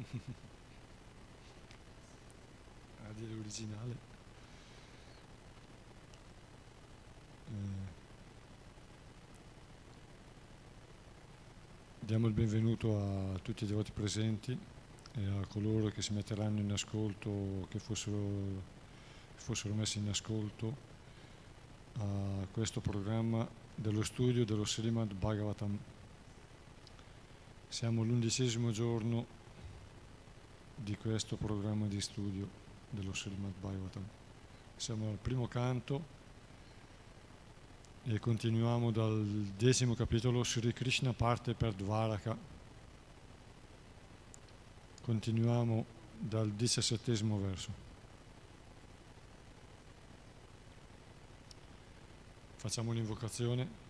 a dire originale. Eh, diamo il benvenuto a tutti i devoti presenti e a coloro che si metteranno in ascolto, che fossero, fossero messi in ascolto a questo programma dello studio dello Srimad Bhagavatam. Siamo all'undicesimo giorno di questo programma di studio dello Srimad Bhagavatam. Siamo al primo canto e continuiamo dal decimo capitolo Sri Krishna parte per Dvaraka. Continuiamo dal diciassettesimo verso. Facciamo un'invocazione.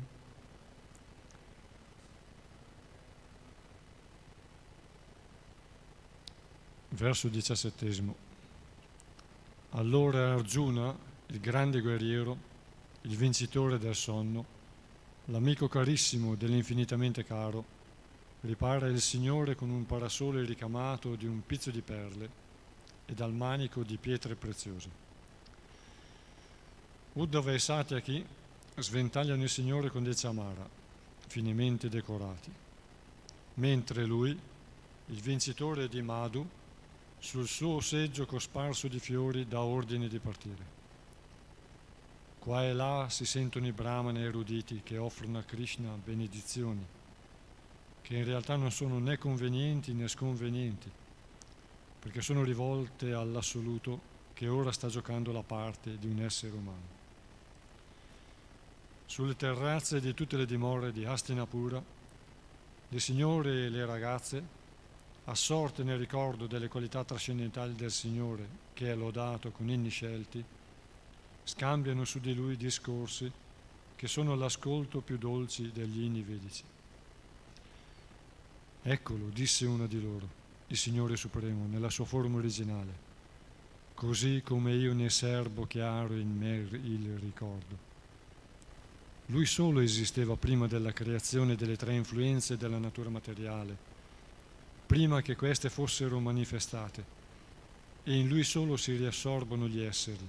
Verso diciassettesimo. Allora Arjuna, il grande guerriero, il vincitore del sonno, l'amico carissimo dell'infinitamente caro, ripara il Signore con un parasole ricamato di un pizzo di perle e dal manico di pietre preziose. Uddhava e Satyaki sventagliano il Signore con dei chamara, finemente decorati, mentre lui, il vincitore di Madhu, sul suo seggio cosparso di fiori dà ordine di partire. Qua e là si sentono i brahmani eruditi che offrono a Krishna benedizioni, che in realtà non sono né convenienti né sconvenienti, perché sono rivolte all'assoluto che ora sta giocando la parte di un essere umano. Sulle terrazze di tutte le dimore di Hastinapura, le signore e le ragazze, assorte nel ricordo delle qualità trascendentali del Signore, che è lodato con inni scelti, scambiano su di lui discorsi che sono l'ascolto più dolci degli inni vedici. Eccolo, disse una di loro, il Signore Supremo, nella sua forma originale, così come io ne serbo chiaro in me il ricordo. Lui solo esisteva prima della creazione delle tre influenze della natura materiale, prima che queste fossero manifestate, e in lui solo si riassorbono gli esseri.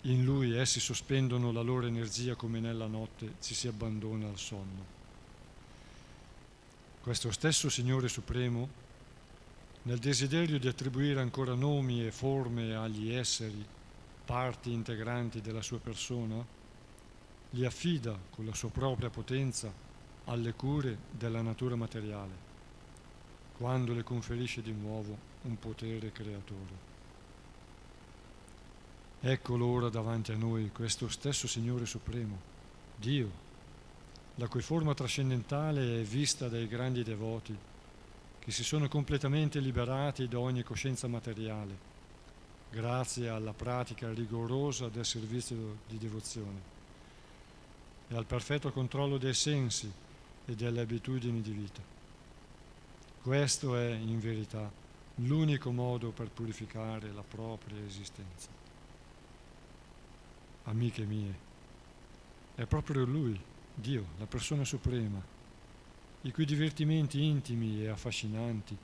In lui essi sospendono la loro energia come nella notte ci si abbandona al sonno. Questo stesso Signore Supremo, nel desiderio di attribuire ancora nomi e forme agli esseri, parti integranti della sua persona, li affida con la sua propria potenza alle cure della natura materiale, quando le conferisce di nuovo un potere creatore. Eccolo ora davanti a noi questo stesso Signore Supremo, Dio, la cui forma trascendentale è vista dai grandi devoti, che si sono completamente liberati da ogni coscienza materiale, grazie alla pratica rigorosa del servizio di devozione e al perfetto controllo dei sensi e delle abitudini di vita. Questo è, in verità, l'unico modo per purificare la propria esistenza amiche mie, è proprio Lui, Dio, la persona suprema, i cui divertimenti intimi e affascinanti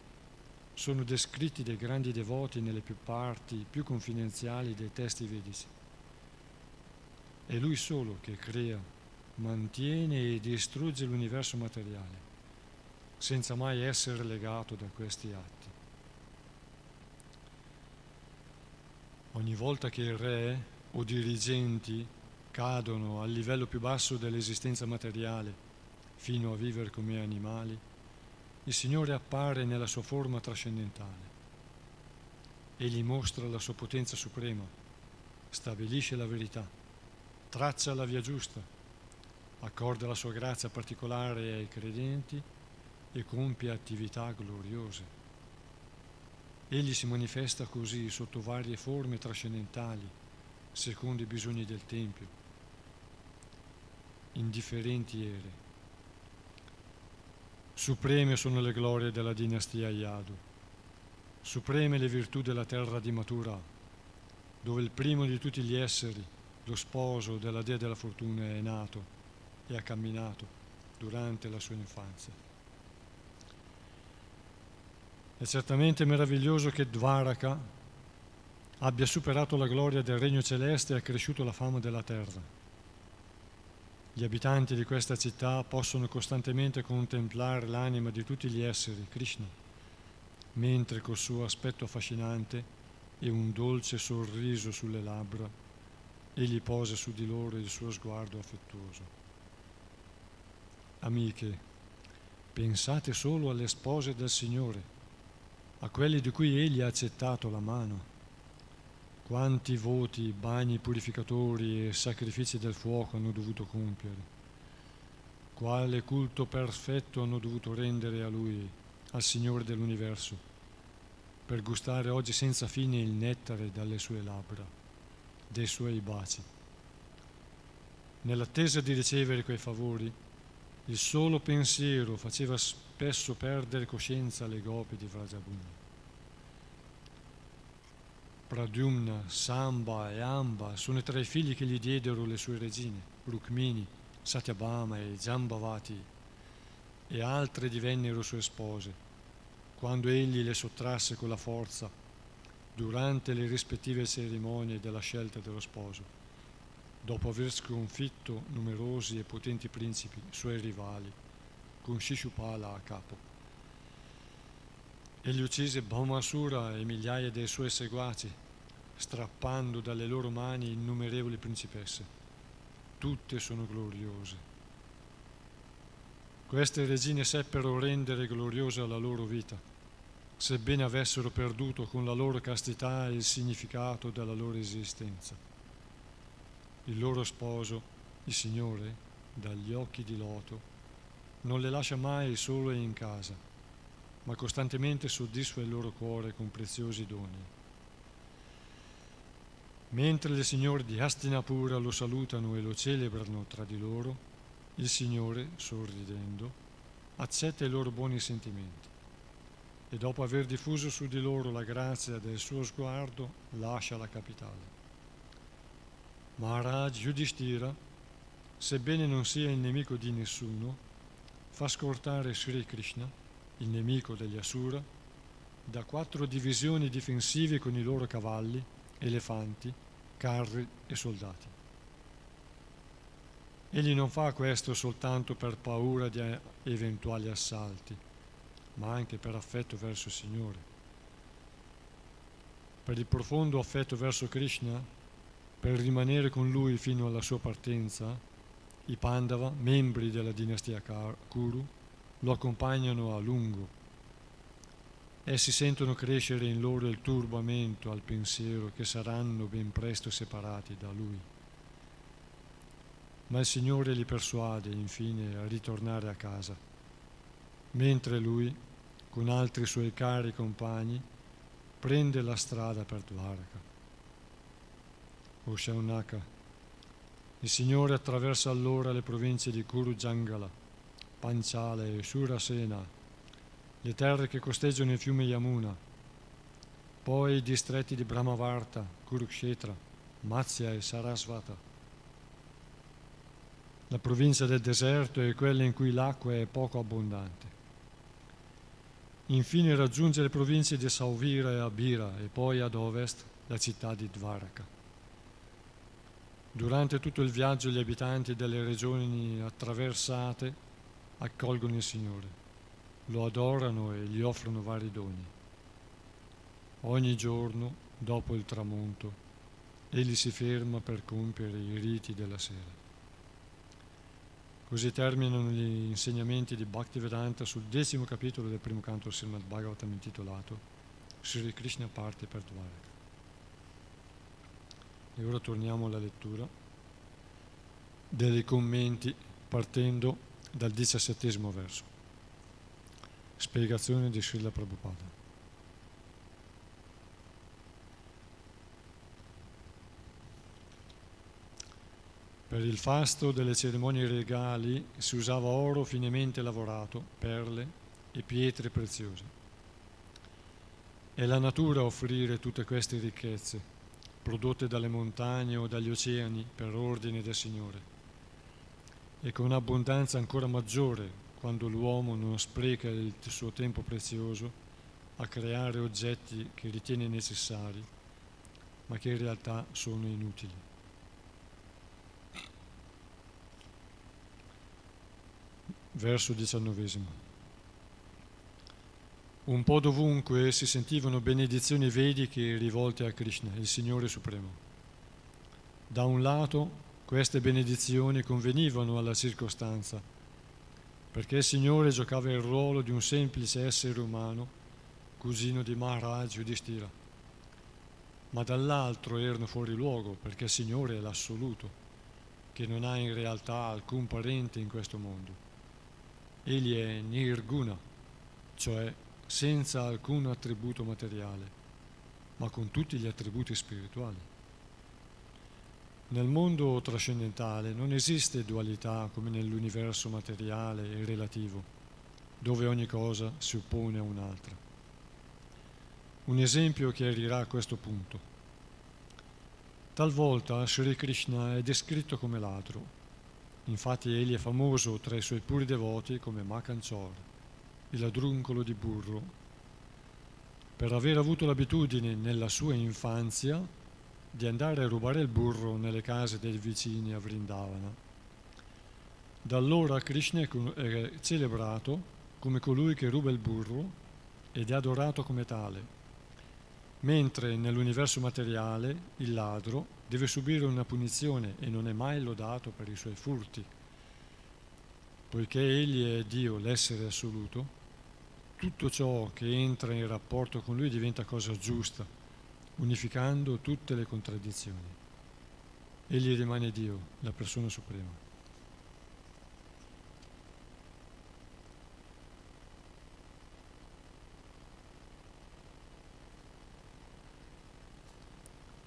sono descritti dai grandi devoti nelle più parti più confidenziali dei testi vedici. È Lui solo che crea, mantiene e distrugge l'universo materiale, senza mai essere legato da questi atti. Ogni volta che il re o dirigenti cadono al livello più basso dell'esistenza materiale fino a vivere come animali, il Signore appare nella sua forma trascendentale. Egli mostra la sua potenza suprema, stabilisce la verità, traccia la via giusta, accorda la sua grazia particolare ai credenti e compie attività gloriose. Egli si manifesta così sotto varie forme trascendentali secondo i bisogni del Tempio, indifferenti ere. Supreme sono le glorie della dinastia Yadu, supreme le virtù della terra di Matura, dove il primo di tutti gli esseri, lo sposo della dea della fortuna, è nato e ha camminato durante la sua infanzia. È certamente meraviglioso che Dvaraka abbia superato la gloria del regno celeste e accresciuto la fama della terra. Gli abitanti di questa città possono costantemente contemplare l'anima di tutti gli esseri, Krishna, mentre col suo aspetto affascinante e un dolce sorriso sulle labbra, egli posa su di loro il suo sguardo affettuoso. Amiche, pensate solo alle spose del Signore, a quelli di cui egli ha accettato la mano. Quanti voti, bagni purificatori e sacrifici del fuoco hanno dovuto compiere. Quale culto perfetto hanno dovuto rendere a Lui, al Signore dell'universo per gustare oggi senza fine il nettare dalle sue labbra, dei suoi baci. Nell'attesa di ricevere quei favori, il solo pensiero faceva spesso perdere coscienza alle gopi di Vrajabhumi. Pradyumna, Samba e Amba sono i tre figli che gli diedero le sue regine, Rukmini, Satyabhama e Jambavati, e altre divennero sue spose quando egli le sottrasse con la forza durante le rispettive cerimonie della scelta dello sposo, dopo aver sconfitto numerosi e potenti principi, suoi rivali, con Shishupala a capo. Egli uccise Bhaumasura e migliaia dei suoi seguaci, strappando dalle loro mani innumerevoli principesse. Tutte sono gloriose queste regine seppero rendere gloriosa la loro vita, sebbene avessero perduto con la loro castità il significato della loro esistenza. Il loro sposo, il Signore, dagli occhi di loto, non le lascia mai sole in casa, ma costantemente soddisfa il loro cuore con preziosi doni. Mentre le signore di Hastinapura lo salutano e lo celebrano tra di loro, il Signore, sorridendo, accetta i loro buoni sentimenti e dopo aver diffuso su di loro la grazia del suo sguardo, lascia la capitale. Maharaj Yudhishthira, sebbene non sia il nemico di nessuno, fa scortare Sri Krishna, il nemico degli Asura, da quattro divisioni difensive con i loro cavalli, elefanti, carri e soldati. Egli non fa questo soltanto per paura di eventuali assalti, ma anche per affetto verso il Signore. Per il profondo affetto verso Krishna, per rimanere con lui fino alla sua partenza, i Pandava, membri della dinastia Kuru, lo accompagnano a lungo. Essi sentono crescere in loro il turbamento al pensiero che saranno ben presto separati da lui ma il Signore li persuade infine a ritornare a casa, mentre lui, con altri suoi cari compagni, prende la strada per Dvaraka. O Shaunaka, il Signore attraversa allora le province di Kuru Jangala, Panchala e Surasena, le terre che costeggiano il fiume Yamuna, poi i distretti di Brahmavarta, Kurukshetra, Matsya e Sarasvata, la provincia del deserto è quella in cui l'acqua è poco abbondante. Infine raggiunge le province di Sauvira e Abira e poi ad ovest la città di Dvaraka. Durante tutto il viaggio gli abitanti delle regioni attraversate accolgono il Signore, lo adorano e gli offrono vari doni. Ogni giorno, dopo il tramonto, egli si ferma per compiere i riti della sera. Così terminano gli insegnamenti di Bhaktivedanta sul decimo capitolo del primo canto del Srimad Bhagavatam intitolato Sri Krishna parte per Dvaraka. E ora torniamo alla lettura dei commenti partendo dal diciassettesimo verso. Spiegazione di Srila Prabhupada. Per il fasto delle cerimonie regali si usava oro finemente lavorato, perle e pietre preziose. È la natura a offrire tutte queste ricchezze, prodotte dalle montagne o dagli oceani per ordine del Signore, e con abbondanza ancora maggiore quando l'uomo non spreca il suo tempo prezioso a creare oggetti che ritiene necessari, ma che in realtà sono inutili. Verso diciannovesimo. Un po' dovunque si sentivano benedizioni vediche rivolte a Krishna, il Signore Supremo. Da un lato queste benedizioni convenivano alla circostanza, perché il Signore giocava il ruolo di un semplice essere umano cugino di Maharaj Yudhishthira, ma dall'altro erano fuori luogo perché il Signore è l'assoluto, che non ha in realtà alcun parente in questo mondo. Egli è Nirguna, cioè senza alcun attributo materiale, ma con tutti gli attributi spirituali. Nel mondo trascendentale non esiste dualità come nell'universo materiale e relativo, dove ogni cosa si oppone a un'altra. Un esempio chiarirà questo punto. Talvolta Sri Krishna è descritto come ladro. Infatti egli è famoso tra i suoi puri devoti come Makanchor, il ladruncolo di burro, per aver avuto l'abitudine nella sua infanzia di andare a rubare il burro nelle case dei vicini a Vrindavana. Da allora Krishna è celebrato come colui che ruba il burro ed è adorato come tale mentre nell'universo materiale il ladro deve subire una punizione e non è mai lodato per i suoi furti. Poiché egli è Dio, l'essere assoluto, tutto ciò che entra in rapporto con lui diventa cosa giusta, unificando tutte le contraddizioni. Egli rimane Dio, la persona suprema.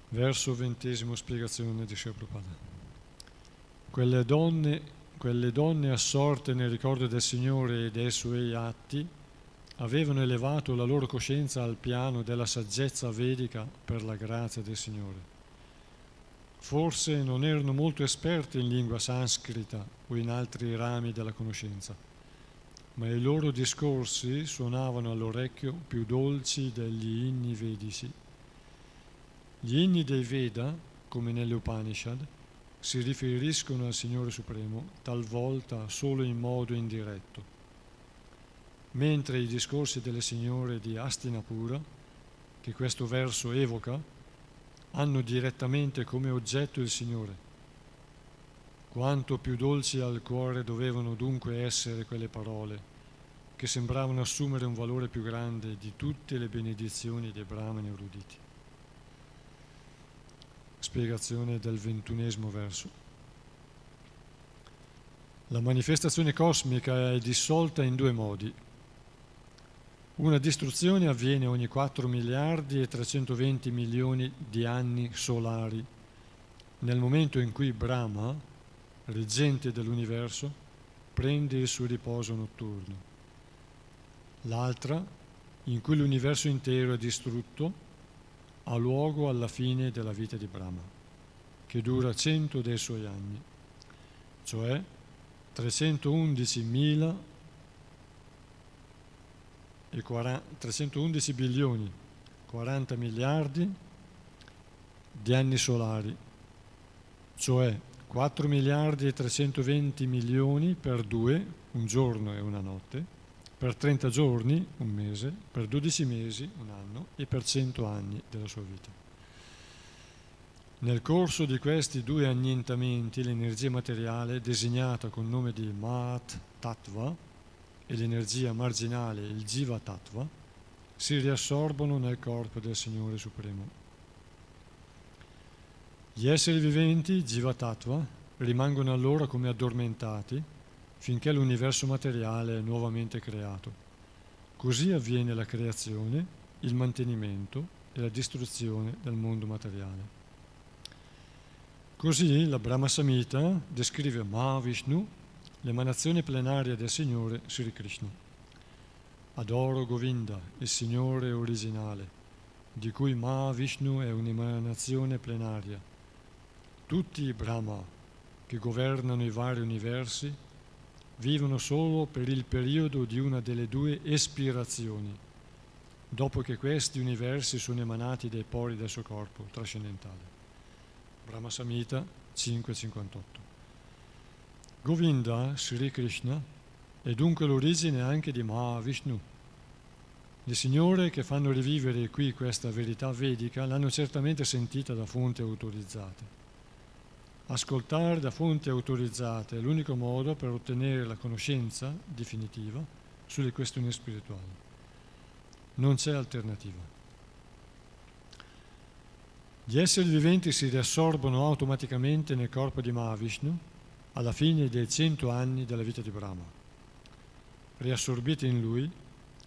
Verso ventesimo spiegazione di Sri Quelle donne, quelle donne assorte nel ricordo del Signore e dei Suoi atti avevano elevato la loro coscienza al piano della saggezza vedica per la grazia del Signore. Forse non erano molto esperti in lingua sanscrita o in altri rami della conoscenza, ma i loro discorsi suonavano all'orecchio più dolci degli inni vedici gli inni dei Veda, come nelle Upanishad, si riferiscono al Signore Supremo talvolta solo in modo indiretto, mentre i discorsi delle signore di Astinapura, che questo verso evoca, hanno direttamente come oggetto il Signore. Quanto più dolci al cuore dovevano dunque essere quelle parole, che sembravano assumere un valore più grande di tutte le benedizioni dei brahmani eruditi spiegazione del ventunesimo verso. La manifestazione cosmica è dissolta in due modi. Una distruzione avviene ogni 4 miliardi e 320 milioni di anni solari, nel momento in cui Brahma, reggente dell'universo, prende il suo riposo notturno. L'altra, in cui l'universo intero è distrutto ha luogo alla fine della vita di Brahma, che dura 100 dei suoi anni, cioè 311.000 e 40, 311 bilioni, 40 miliardi di anni solari, cioè 4 miliardi e 320 milioni per due, un giorno e una notte, per 30 giorni, un mese, per 12 mesi, un anno e per 100 anni della sua vita. Nel corso di questi due annientamenti l'energia materiale designata col nome di Mahat Tattva e l'energia marginale, il Jiva Tattva, si riassorbono nel corpo del Signore Supremo. Gli esseri viventi, Jiva Tattva, rimangono allora come addormentati finché l'universo materiale è nuovamente creato. Così avviene la creazione, il mantenimento e la distruzione del mondo materiale. Così la Brahma Samhita descrive Mahavishnu, l'emanazione plenaria del Signore Sri Krishna. Adoro Govinda, il Signore originale, di cui Mahavishnu è un'emanazione plenaria. Tutti i Brahma che governano i vari universi vivono solo per il periodo di una delle due espirazioni, dopo che questi universi sono emanati dai pori del suo corpo trascendentale. Brahma Samhita 5.58. Govinda, Sri Krishna, è dunque l'origine anche di Mahavishnu. Le signore che fanno rivivere qui questa verità vedica l'hanno certamente sentita da fonti autorizzate. Ascoltare da fonti autorizzate è l'unico modo per ottenere la conoscenza definitiva sulle questioni spirituali. Non c'è alternativa. Gli esseri viventi si riassorbono automaticamente nel corpo di Mahavishnu alla fine dei cento anni della vita di Brahma. Riassorbiti in lui,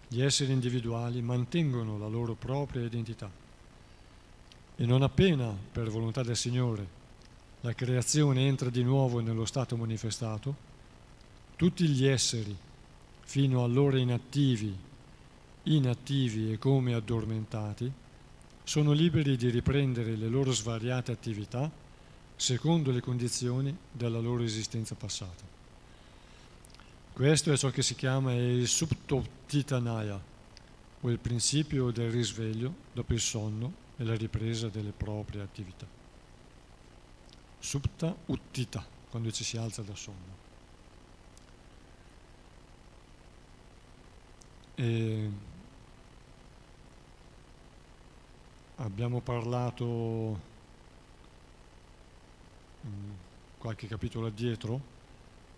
gli esseri individuali mantengono la loro propria identità. E non appena, per volontà del Signore, la creazione entra di nuovo nello stato manifestato, tutti gli esseri, fino allora inattivi, inattivi e come addormentati, sono liberi di riprendere le loro svariate attività secondo le condizioni della loro esistenza passata. Questo è ciò che si chiama il subtotitanaya, o il principio del risveglio dopo il sonno e la ripresa delle proprie attività. Subta uttita, quando ci si alza da sonno. E Abbiamo parlato mm, qualche capitolo addietro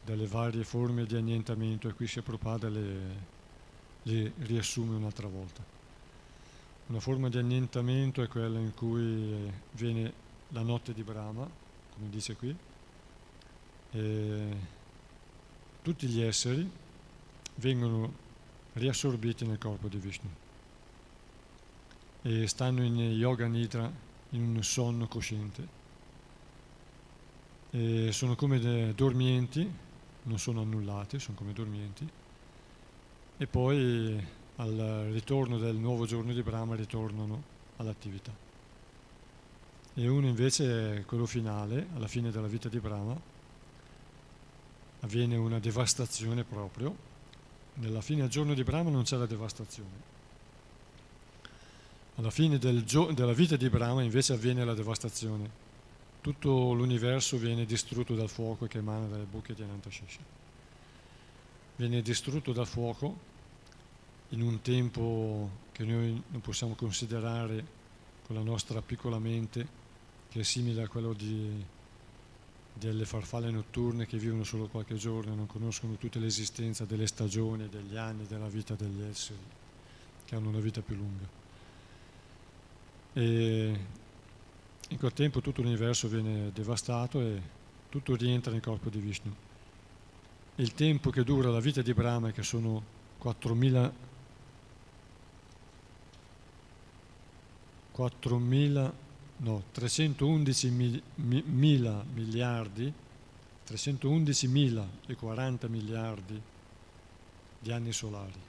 delle varie forme di annientamento e qui Shri Prabhupada le, le riassume un'altra volta. Una forma di annientamento è quella in cui viene la notte di Brahma, come dice qui, e tutti gli esseri vengono riassorbiti nel corpo di Vishnu e stanno in yoga nidra, in un sonno cosciente. E sono come dormienti, non sono annullati, sono come dormienti. E poi al ritorno del nuovo giorno di Brahma ritornano all'attività. E uno invece è quello finale, alla fine della vita di Brahma, avviene una devastazione proprio. Nella fine del giorno di Brahma non c'è la devastazione, alla fine del della vita di Brahma invece avviene la devastazione. Tutto l'universo viene distrutto dal fuoco che emana dalle bocche di Anantashesha. Viene distrutto dal fuoco in un tempo che noi non possiamo considerare con la nostra piccola mente, che è simile a quello di, delle farfalle notturne che vivono solo qualche giorno e non conoscono tutta l'esistenza delle stagioni, degli anni, della vita degli esseri, che hanno una vita più lunga. E in quel tempo tutto l'universo viene devastato e tutto rientra nel corpo di Vishnu. Il tempo che dura la vita di Brahma, che sono 4.000 4.000 no, 311 mil, mi, mila miliardi 311.000 e 40 miliardi di anni solari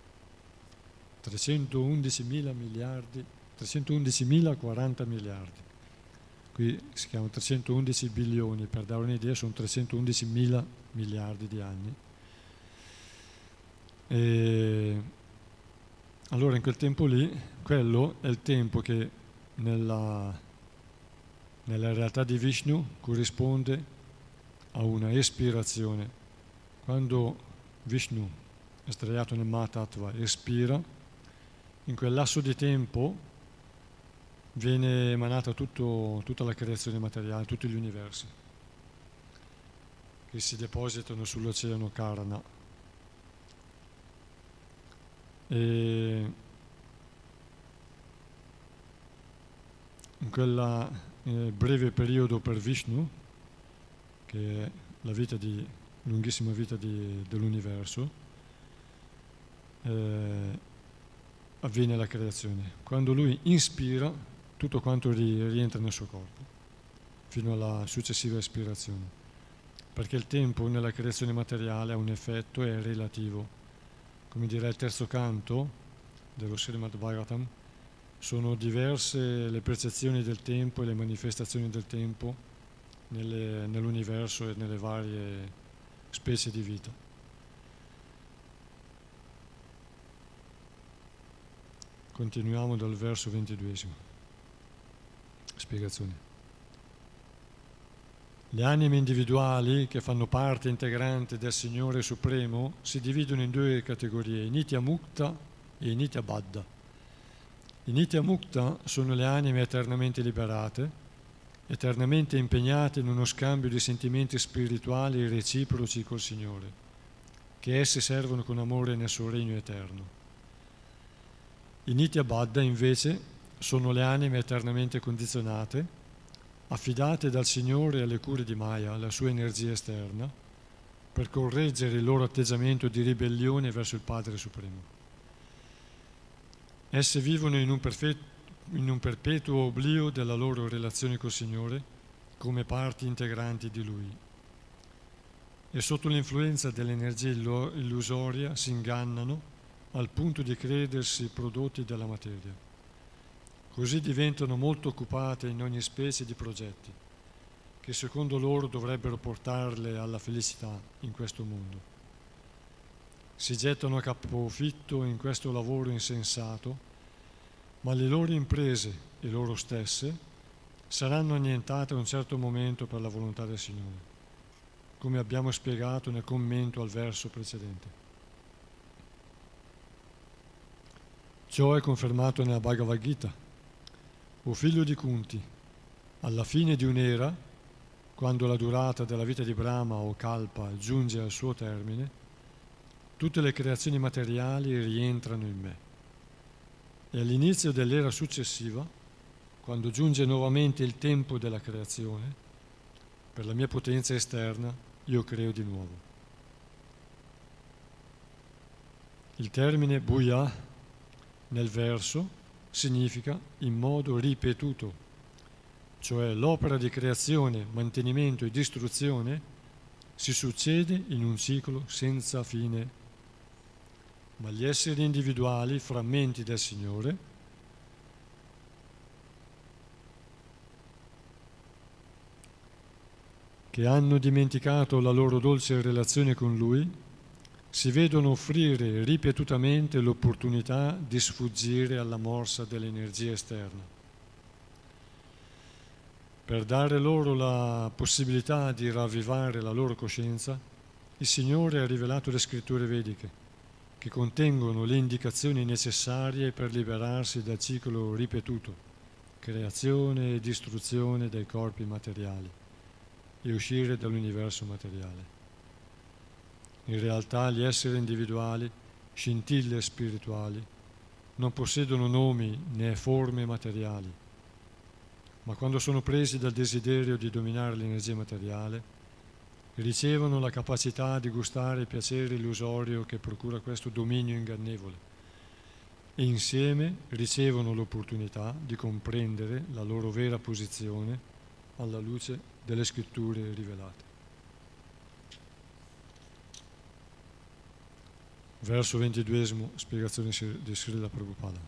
311.000 miliardi 311.040 miliardi. Qui si chiamano 311 bilioni, per dare un'idea sono 311.000 miliardi di anni. E allora in quel tempo lì, quello è il tempo che nella, nella realtà di Vishnu corrisponde a una espirazione. Quando Vishnu, estraiato nel Mahatattva, espira, in quel lasso di tempo viene emanata tutto, tutta la creazione materiale, tutti gli universi che si depositano sull'oceano Karna. E in quel breve periodo per Vishnu, che è la vita di, lunghissima vita dell'universo, eh, avviene la creazione. Quando lui inspira, tutto quanto rientra nel suo corpo. fino alla successiva espirazione. Perché il tempo nella creazione materiale ha un effetto e è relativo. Come dirà il terzo canto dello Srimad Bhagavatam, sono diverse le percezioni del tempo e le manifestazioni del tempo nell'universo e nelle varie specie di vita. Continuiamo dal verso ventiduesimo. Spiegazione. Le anime individuali che fanno parte integrante del Signore Supremo si dividono in due categorie, Nitya Mukta e Nitya Baddha. I Nitya Mukta sono le anime eternamente liberate, eternamente impegnate in uno scambio di sentimenti spirituali reciproci col Signore, che esse servono con amore nel suo regno eterno. I Nitya Baddha invece sono le anime eternamente condizionate, affidate dal Signore alle cure di Maya, la sua energia esterna, per correggere il loro atteggiamento di ribellione verso il Padre Supremo. Esse vivono in un, in un perpetuo oblio della loro relazione col Signore come parti integranti di Lui e sotto l'influenza dell'energia illusoria si ingannano al punto di credersi prodotti della materia. Così diventano molto occupate in ogni specie di progetti che secondo loro dovrebbero portarle alla felicità in questo mondo. Si gettano a capofitto in questo lavoro insensato, ma le loro imprese e loro stesse saranno annientate a un certo momento per la volontà del Signore, come abbiamo spiegato nel commento al verso precedente. Ciò è confermato nella Bhagavad Gita. O figlio di Kunti, alla fine di un'era, quando la durata della vita di Brahma o Kalpa giunge al suo termine, tutte le creazioni materiali rientrano in me. E all'inizio dell'era successiva, quando giunge nuovamente il tempo della creazione, per la mia potenza esterna io creo di nuovo. Il termine Bhuya nel verso significa in modo ripetuto, cioè l'opera di creazione, mantenimento e distruzione si succede in un ciclo senza fine. Ma gli esseri individuali, frammenti del Signore, che hanno dimenticato la loro dolce relazione con Lui, si vedono offrire ripetutamente l'opportunità di sfuggire alla morsa dell'energia esterna. Per dare loro la possibilità di ravvivare la loro coscienza, il Signore ha rivelato le scritture vediche, che contengono le indicazioni necessarie per liberarsi dal ciclo ripetuto, creazione e distruzione dei corpi materiali, e uscire dall'universo materiale. In realtà gli esseri individuali, scintille spirituali, non possiedono nomi né forme materiali, ma quando sono presi dal desiderio di dominare l'energia materiale, ricevono la capacità di gustare il piacere illusorio che procura questo dominio ingannevole e insieme ricevono l'opportunità di comprendere la loro vera posizione alla luce delle scritture rivelate. verso 22 spiegazione di Srila Prabhupada.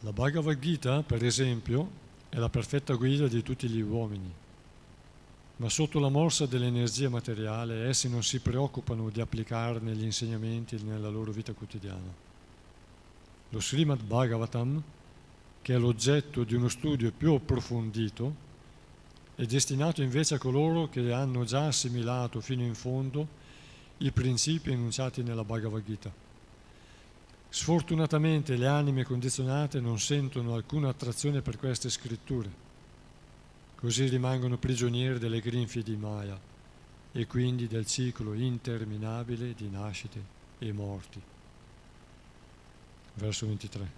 La Bhagavad Gita, per esempio, è la perfetta guida di tutti gli uomini, ma sotto la morsa dell'energia materiale essi non si preoccupano di applicarne gli insegnamenti nella loro vita quotidiana. Lo Srimad Bhagavatam, che è l'oggetto di uno studio più approfondito, è destinato invece a coloro che hanno già assimilato fino in fondo i principi enunciati nella Bhagavad Gita. Sfortunatamente le anime condizionate non sentono alcuna attrazione per queste scritture, così rimangono prigionieri delle grinfie di Maya e quindi del ciclo interminabile di nascite e morti. Verso 23.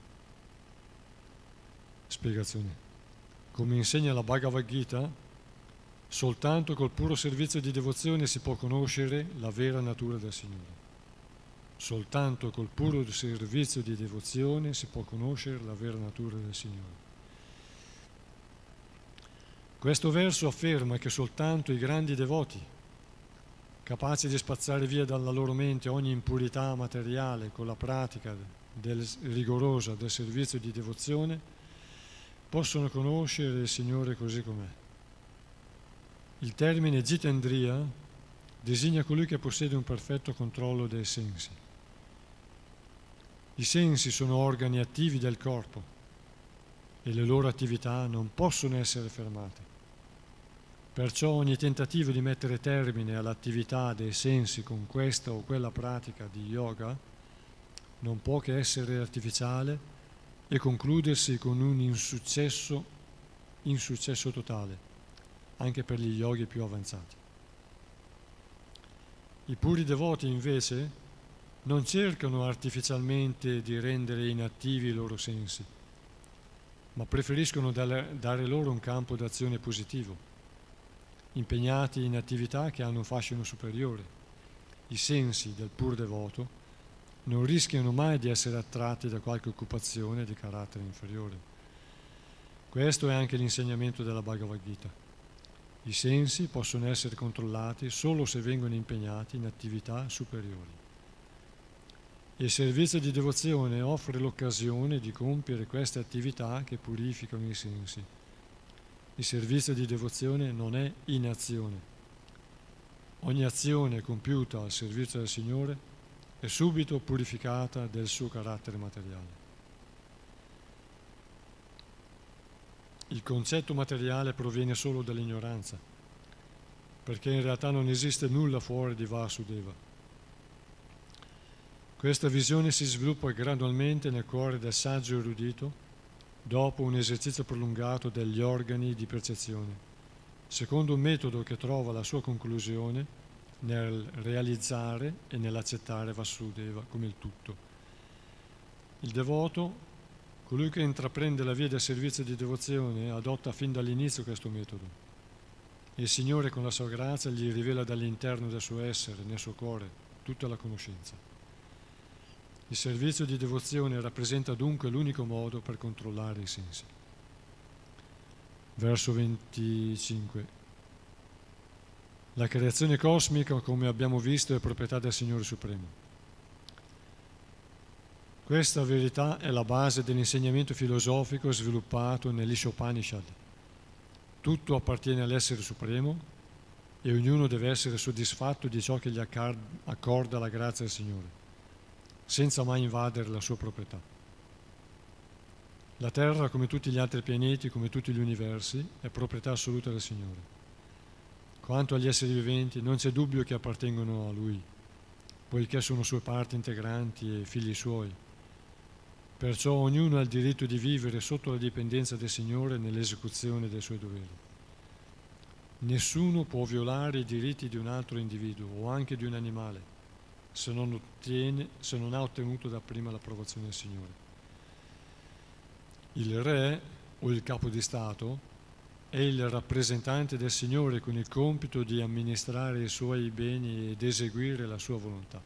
Spiegazione. Come insegna la Bhagavad Gita, Soltanto col puro servizio di devozione si può conoscere la vera natura del Signore. Soltanto col puro servizio di devozione si può conoscere la vera natura del Signore. Questo verso afferma che soltanto i grandi devoti, capaci di spazzare via dalla loro mente ogni impurità materiale con la pratica del, rigorosa del servizio di devozione, possono conoscere il Signore così com'è. Il termine Jitendriya designa colui che possiede un perfetto controllo dei sensi. I sensi sono organi attivi del corpo e le loro attività non possono essere fermate. Perciò ogni tentativo di mettere termine all'attività dei sensi con questa o quella pratica di yoga non può che essere artificiale e concludersi con un insuccesso, insuccesso totale, anche per gli yogi più avanzati. I puri devoti invece non cercano artificialmente di rendere inattivi i loro sensi, ma preferiscono dare loro un campo d'azione positivo, impegnati in attività che hanno un fascino superiore. I sensi del pur devoto non rischiano mai di essere attratti da qualche occupazione di carattere inferiore. Questo è anche l'insegnamento della Bhagavad Gita. I sensi possono essere controllati solo se vengono impegnati in attività superiori. Il servizio di devozione offre l'occasione di compiere queste attività che purificano i sensi. Il servizio di devozione non è inazione. Ogni azione compiuta al servizio del Signore è subito purificata del suo carattere materiale. Il concetto materiale proviene solo dall'ignoranza, perché in realtà non esiste nulla fuori di Vasudeva. Questa visione si sviluppa gradualmente nel cuore del saggio erudito dopo un esercizio prolungato degli organi di percezione, secondo un metodo che trova la sua conclusione nel realizzare e nell'accettare Vasudeva come il tutto. Il devoto, colui che intraprende la via del servizio di devozione, adotta fin dall'inizio questo metodo. Il Signore con la sua grazia gli rivela dall'interno del suo essere, nel suo cuore, tutta la conoscenza. Il servizio di devozione rappresenta dunque l'unico modo per controllare i sensi. Verso 25. La creazione cosmica, come abbiamo visto, è proprietà del Signore Supremo. Questa verità è la base dell'insegnamento filosofico sviluppato nell'Ishopanishad. Tutto appartiene all'essere supremo e ognuno deve essere soddisfatto di ciò che gli accorda la grazia del Signore, senza mai invadere la sua proprietà. La Terra, come tutti gli altri pianeti, come tutti gli universi, è proprietà assoluta del Signore. Quanto agli esseri viventi, non c'è dubbio che appartengono a Lui, poiché sono sue parti integranti e figli suoi. Perciò ognuno ha il diritto di vivere sotto la dipendenza del Signore nell'esecuzione dei suoi doveri. Nessuno può violare i diritti di un altro individuo o anche di un animale se non, ottiene, se non ha ottenuto dapprima l'approvazione del Signore. Il re o il capo di Stato è il rappresentante del Signore con il compito di amministrare i suoi beni ed eseguire la sua volontà.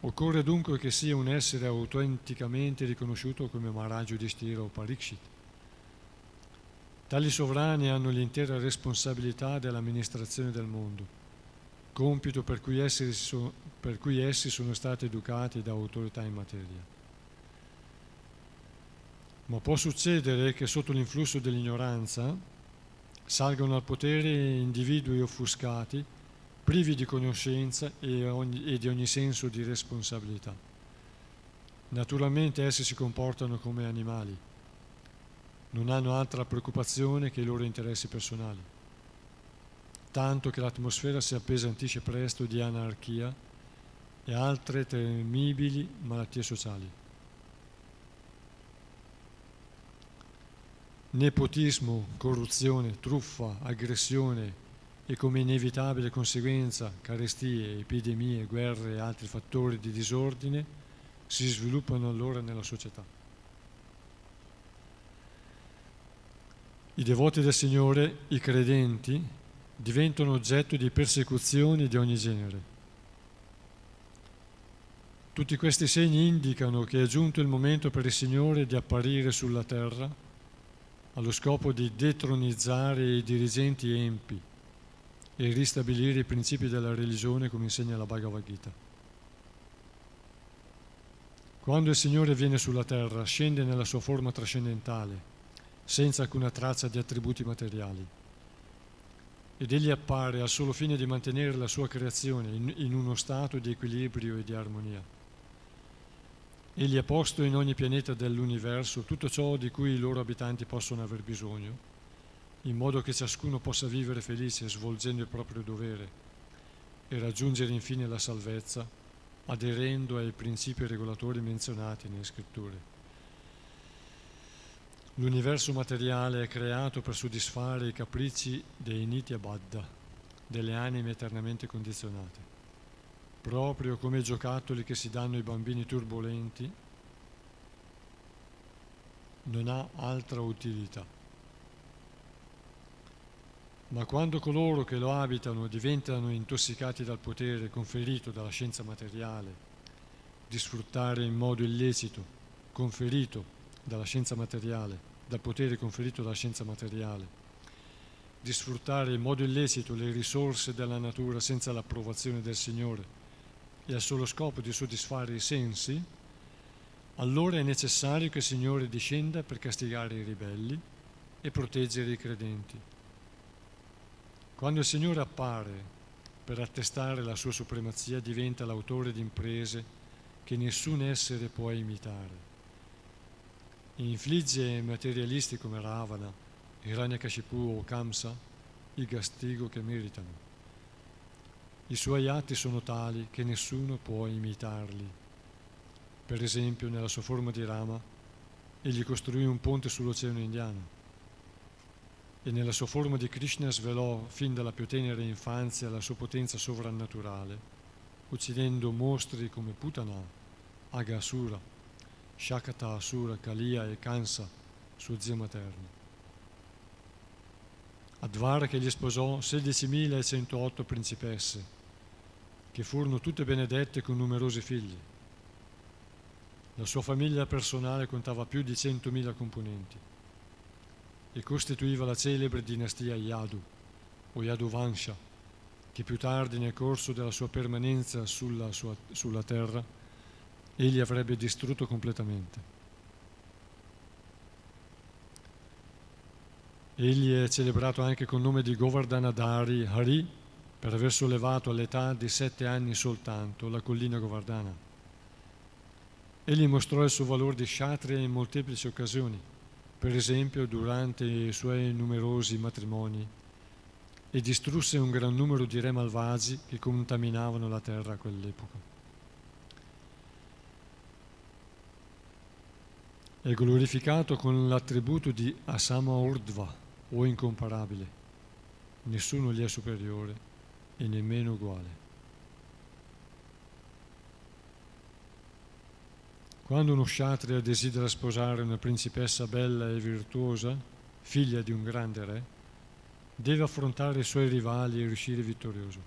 Occorre dunque che sia un essere autenticamente riconosciuto come Maharaj Yudhishthira o Parikshit. Tali sovrani hanno l'intera responsabilità dell'amministrazione del mondo, compito per cui, essi, per cui essi sono stati educati da autorità in materia. Ma può succedere che sotto l'influsso dell'ignoranza salgano al potere individui offuscati, privi di conoscenza e, ogni, e di ogni senso di responsabilità. Naturalmente essi si comportano come animali, non hanno altra preoccupazione che i loro interessi personali, tanto che l'atmosfera si appesantisce presto di anarchia e altre temibili malattie sociali. nepotismo, corruzione, truffa, aggressione e come inevitabile conseguenza carestie, epidemie, guerre e altri fattori di disordine si sviluppano allora nella società. I devoti del Signore, i credenti, diventano oggetto di persecuzioni di ogni genere. Tutti questi segni indicano che è giunto il momento per il Signore di apparire sulla terra allo scopo di detronizzare i dirigenti empi e ristabilire i principi della religione come insegna la Bhagavad Gita. Quando il Signore viene sulla terra, scende nella sua forma trascendentale, senza alcuna traccia di attributi materiali ed egli appare al solo fine di mantenere la sua creazione in, in uno stato di equilibrio e di armonia. Egli ha posto in ogni pianeta dell'universo tutto ciò di cui i loro abitanti possono aver bisogno, in modo che ciascuno possa vivere felice svolgendo il proprio dovere e raggiungere infine la salvezza aderendo ai principi regolatori menzionati nelle scritture. L'universo materiale è creato per soddisfare i capricci dei Nitya Baddha, delle anime eternamente condizionate, proprio come i giocattoli che si danno ai bambini turbolenti non ha altra utilità. Ma quando coloro che lo abitano diventano intossicati dal potere conferito dalla scienza materiale, di sfruttare in modo illecito, conferito dalla scienza materiale, dal potere conferito dalla scienza materiale, di sfruttare in modo illecito le risorse della natura senza l'approvazione del Signore e al solo scopo di soddisfare i sensi, allora è necessario che il Signore discenda per castigare i ribelli e proteggere i credenti. Quando il Signore appare per attestare la sua supremazia, diventa l'autore di imprese che nessun essere può imitare infligge materialisti come Ravana, Hiranyakashipu o Kamsa il castigo che meritano. I suoi atti sono tali che nessuno può imitarli. Per esempio, nella sua forma di Rama, egli costruì un ponte sull'oceano indiano e nella sua forma di Krishna svelò fin dalla più tenera infanzia la sua potenza sovrannaturale, uccidendo mostri come Putana, Agasura, Shakata, Asura, Kalia e Kansa, suo zio materno. Advara che gli sposò 16.108 principesse, che furono tutte benedette con numerosi figli. La sua famiglia personale contava più di 100.000 componenti e costituiva la celebre dinastia Yadu o Yaduvansha, che più tardi nel corso della sua permanenza sulla, sua, sulla terra egli avrebbe distrutto completamente. Egli è celebrato anche col nome di Govardhanadari Hari per aver sollevato all'età di sette anni soltanto la collina Govardhana. Egli mostrò il suo valore di kshatriya in molteplici occasioni, per esempio durante i suoi numerosi matrimoni, e distrusse un gran numero di re malvagi che contaminavano la terra a quell'epoca. È glorificato con l'attributo di Asama Urdva o incomparabile. Nessuno gli è superiore e nemmeno uguale. Quando uno kshatriya desidera sposare una principessa bella e virtuosa, figlia di un grande re, deve affrontare i suoi rivali e uscire vittorioso.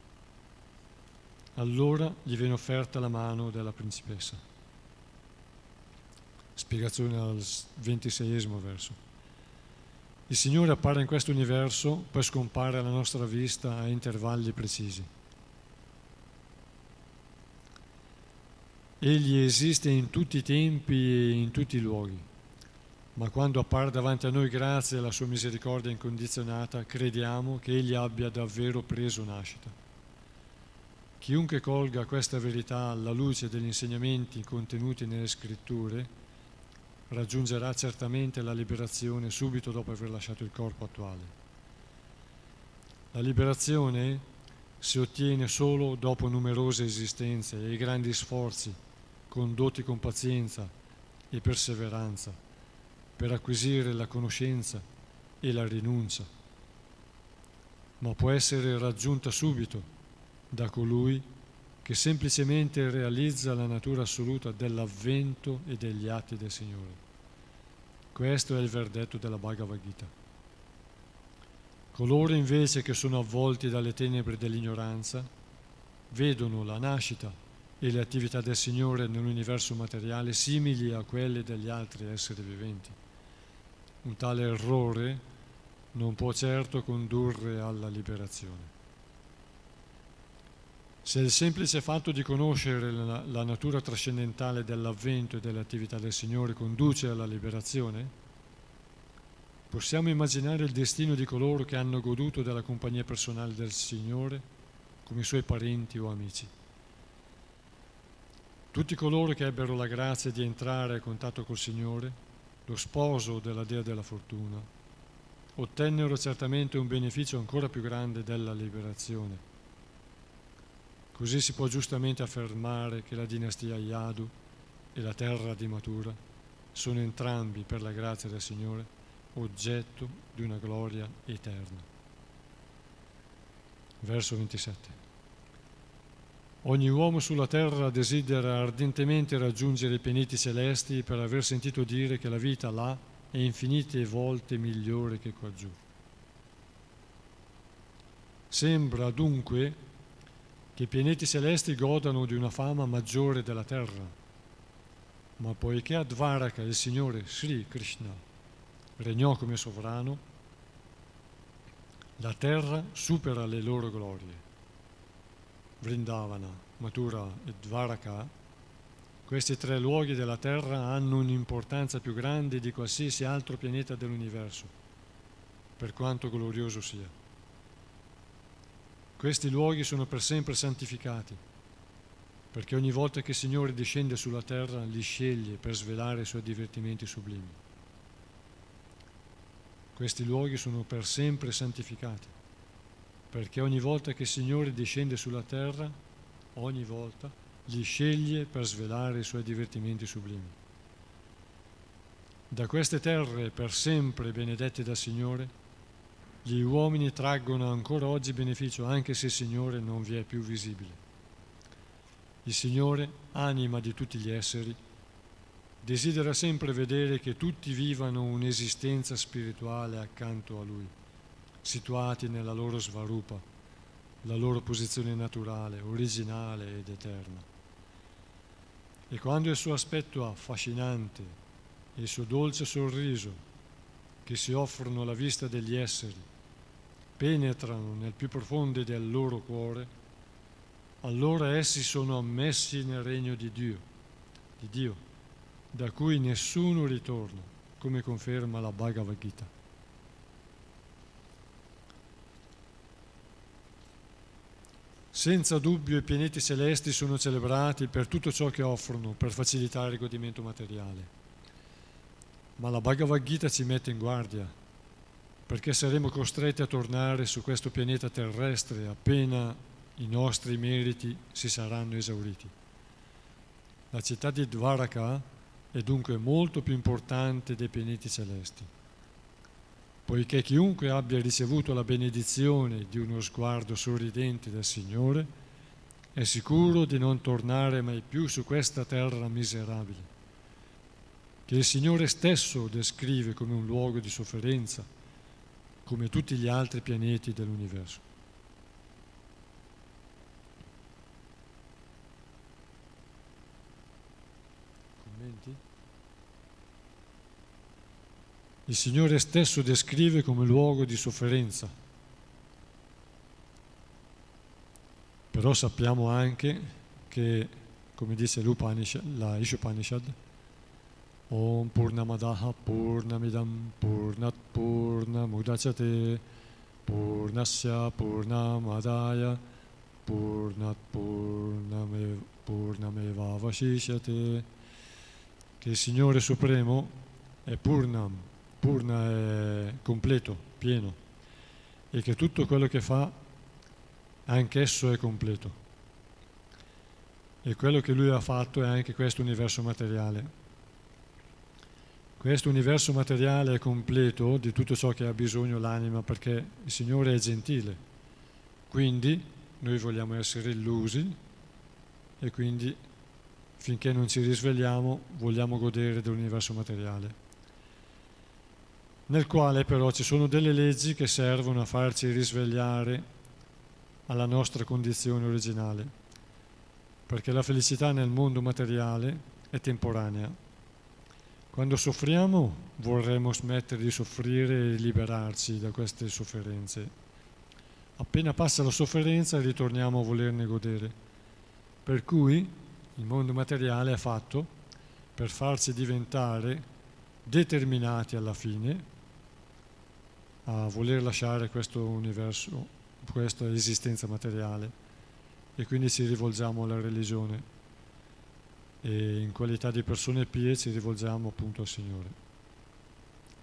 Allora gli viene offerta la mano della principessa spiegazione al ventiseiesimo verso. Il Signore appare in questo universo, poi scompare alla nostra vista a intervalli precisi. Egli esiste in tutti i tempi e in tutti i luoghi, ma quando appare davanti a noi grazie alla sua misericordia incondizionata, crediamo che Egli abbia davvero preso nascita. Chiunque colga questa verità alla luce degli insegnamenti contenuti nelle scritture, raggiungerà certamente la liberazione subito dopo aver lasciato il corpo attuale. La liberazione si ottiene solo dopo numerose esistenze e grandi sforzi condotti con pazienza e perseveranza per acquisire la conoscenza e la rinuncia, ma può essere raggiunta subito da colui che semplicemente realizza la natura assoluta dell'avvento e degli atti del Signore. Questo è il verdetto della Bhagavad Gita. Coloro invece che sono avvolti dalle tenebre dell'ignoranza vedono la nascita e le attività del Signore nell'universo materiale simili a quelle degli altri esseri viventi un tale errore non può certo condurre alla liberazione. Se il semplice fatto di conoscere la, la natura trascendentale dell'avvento e dell'attività del Signore conduce alla liberazione, possiamo immaginare il destino di coloro che hanno goduto della compagnia personale del Signore come suoi parenti o amici. Tutti coloro che ebbero la grazia di entrare a contatto col Signore, lo sposo della Dea della Fortuna, ottennero certamente un beneficio ancora più grande della liberazione Così si può giustamente affermare che la dinastia Yadu e la terra di Matura sono entrambi, per la grazia del Signore, oggetto di una gloria eterna. Verso 27. Ogni uomo sulla terra desidera ardentemente raggiungere i pianeti celesti per aver sentito dire che la vita là è infinite volte migliore che qua giù. Sembra dunque che i pianeti celesti godano di una fama maggiore della terra. Ma poiché a Dvaraka il Signore Sri Krishna regnò come sovrano, la terra supera le loro glorie. Vrindavana, Mathura e Dvaraka, questi tre luoghi della terra hanno un'importanza più grande di qualsiasi altro pianeta dell'universo, per quanto glorioso sia. Questi luoghi sono per sempre santificati, perché ogni volta che il Signore discende sulla terra li sceglie per svelare i suoi divertimenti sublimi. Questi luoghi sono per sempre santificati, perché ogni volta che il Signore discende sulla terra, ogni volta li sceglie per svelare i suoi divertimenti sublimi. Da queste terre per sempre benedette dal Signore, gli uomini traggono ancora oggi beneficio anche se il Signore non vi è più visibile. Il Signore, anima di tutti gli esseri, desidera sempre vedere che tutti vivano un'esistenza spirituale accanto a Lui, situati nella loro svarupa, la loro posizione naturale, originale ed eterna. E quando il suo aspetto affascinante e il suo dolce sorriso, che si offrono alla vista degli esseri, penetrano nel più profondo del loro cuore, allora essi sono ammessi nel regno di Dio, di Dio, da cui nessuno ritorna, come conferma la Bhagavad Gita. Senza dubbio i pianeti celesti sono celebrati per tutto ciò che offrono per facilitare il godimento materiale. Ma la Bhagavad Gita ci mette in guardia perché saremo costretti a tornare su questo pianeta terrestre appena i nostri meriti si saranno esauriti. La città di Dvaraka è dunque molto più importante dei pianeti celesti, poiché chiunque abbia ricevuto la benedizione di uno sguardo sorridente del Signore è sicuro di non tornare mai più su questa terra miserabile, che il Signore stesso descrive come un luogo di sofferenza come tutti gli altri pianeti dell'universo. Commenti? Il Signore stesso descrive come luogo di sofferenza, però sappiamo anche che, come dice la Ishopanishad, Purnat Purnamudacate Purnasya Purnamadaya Purnat Purname, Purnameva Vashishyate che il Signore Supremo è Purnam, Purna è completo, pieno e che tutto quello che fa anch'esso è completo. E quello che Lui ha fatto è anche questo universo materiale questo universo materiale è completo di tutto ciò che ha bisogno l'anima perché il Signore è gentile. Quindi noi vogliamo essere illusi e quindi finché non ci risvegliamo vogliamo godere dell'universo materiale, nel quale però ci sono delle leggi che servono a farci risvegliare alla nostra condizione originale, perché la felicità nel mondo materiale è temporanea Quando soffriamo vorremmo smettere di soffrire e liberarci da queste sofferenze. Appena passa la sofferenza ritorniamo a volerne godere. Per cui il mondo materiale è fatto per farci diventare determinati alla fine a voler lasciare questo universo, questa esistenza materiale e quindi ci rivolgiamo alla religione e in qualità di persone pie ci rivolgiamo appunto al Signore.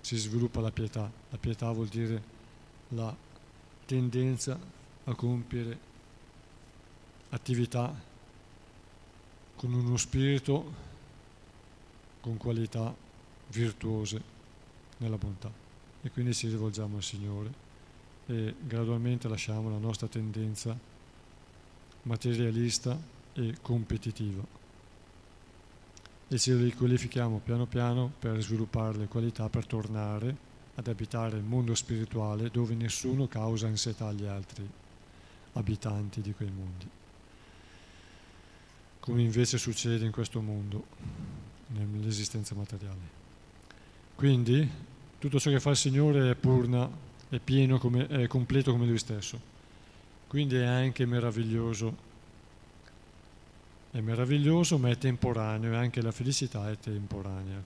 Si sviluppa la pietà. La pietà vuol dire la tendenza a compiere attività con uno spirito con qualità virtuose nella bontà. E quindi ci rivolgiamo al Signore e gradualmente lasciamo la nostra tendenza materialista e competitiva e ci riqualifichiamo piano piano per sviluppare le qualità per tornare ad abitare il mondo spirituale dove nessuno causa ansietà agli altri abitanti di quei mondi, come invece succede in questo mondo, nell'esistenza materiale. Quindi tutto ciò che fa il Signore è purna, è pieno, come, è completo come Lui stesso, quindi è anche meraviglioso è meraviglioso ma è temporaneo e anche la felicità è temporanea.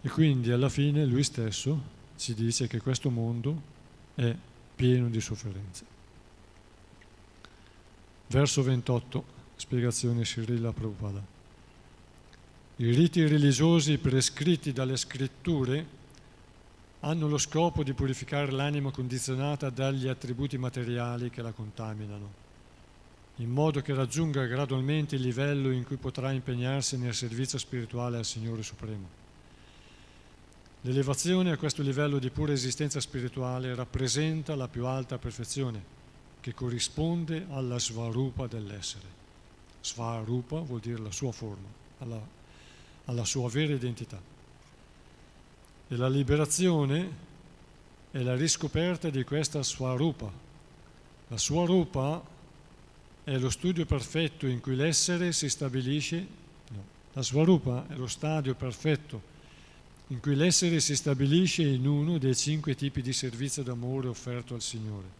E quindi alla fine lui stesso ci dice che questo mondo è pieno di sofferenze. Verso 28, spiegazione Srila Prabhupada. I riti religiosi prescritti dalle scritture hanno lo scopo di purificare l'anima condizionata dagli attributi materiali che la contaminano in modo che raggiunga gradualmente il livello in cui potrà impegnarsi nel servizio spirituale al Signore Supremo. L'elevazione a questo livello di pura esistenza spirituale rappresenta la più alta perfezione, che corrisponde alla svarupa dell'essere. Svarupa vuol dire la sua forma, alla, alla sua vera identità. E la liberazione è la riscoperta di questa svarupa. La svarupa è lo studio perfetto in cui l'essere si stabilisce, no, la svarupa è lo stadio perfetto in cui l'essere si stabilisce in uno dei cinque tipi di servizio d'amore offerto al Signore.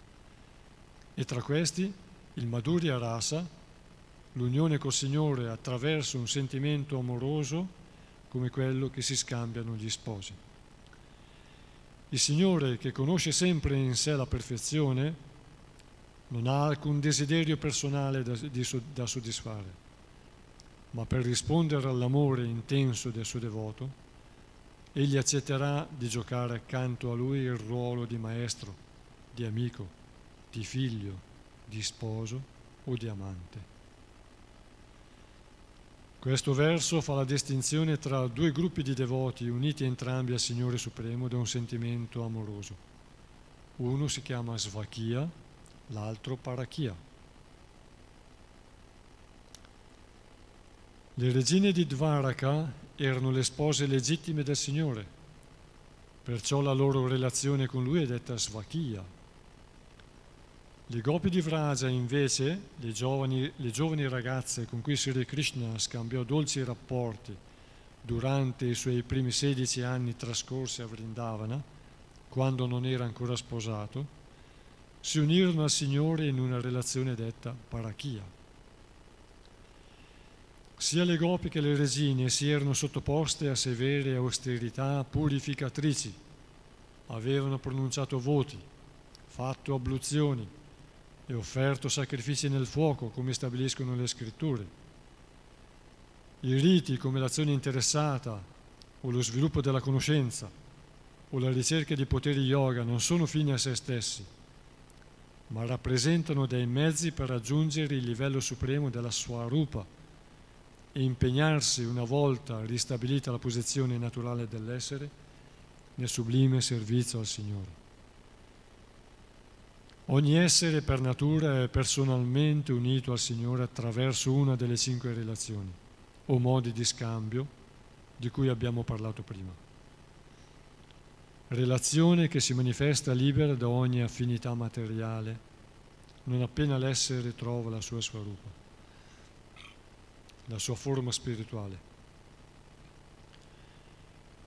E tra questi il Madhurya Rasa, l'unione col Signore attraverso un sentimento amoroso come quello che si scambiano gli sposi. Il Signore che conosce sempre in sé la perfezione non ha alcun desiderio personale da, di, da soddisfare, ma per rispondere all'amore intenso del suo devoto, egli accetterà di giocare accanto a lui il ruolo di maestro, di amico, di figlio, di sposo o di amante. Questo verso fa la distinzione tra due gruppi di devoti uniti entrambi al Signore Supremo da un sentimento amoroso. Uno si chiama Svakia, l'altro Parachia. Le regine di Dvaraka erano le spose legittime del Signore, perciò la loro relazione con lui è detta Svakia. Le gopi di Vraja invece, le giovani, le giovani ragazze con cui Sri Krishna scambiò dolci rapporti durante i suoi primi 16 anni trascorsi a Vrindavana, quando non era ancora sposato, si unirono al Signore in una relazione detta parachia. Sia le gopi che le regine si erano sottoposte a severe austerità purificatrici, avevano pronunciato voti, fatto abluzioni e offerto sacrifici nel fuoco, come stabiliscono le scritture. I riti come l'azione interessata o lo sviluppo della conoscenza o la ricerca di poteri yoga non sono fini a se stessi, ma rappresentano dei mezzi per raggiungere il livello supremo della sua rupa e impegnarsi una volta ristabilita la posizione naturale dell'essere nel sublime servizio al Signore. Ogni essere per natura è personalmente unito al Signore attraverso una delle cinque relazioni o modi di scambio di cui abbiamo parlato prima relazione che si manifesta libera da ogni affinità materiale, non appena l'essere trova la sua svarupa, la sua forma spirituale.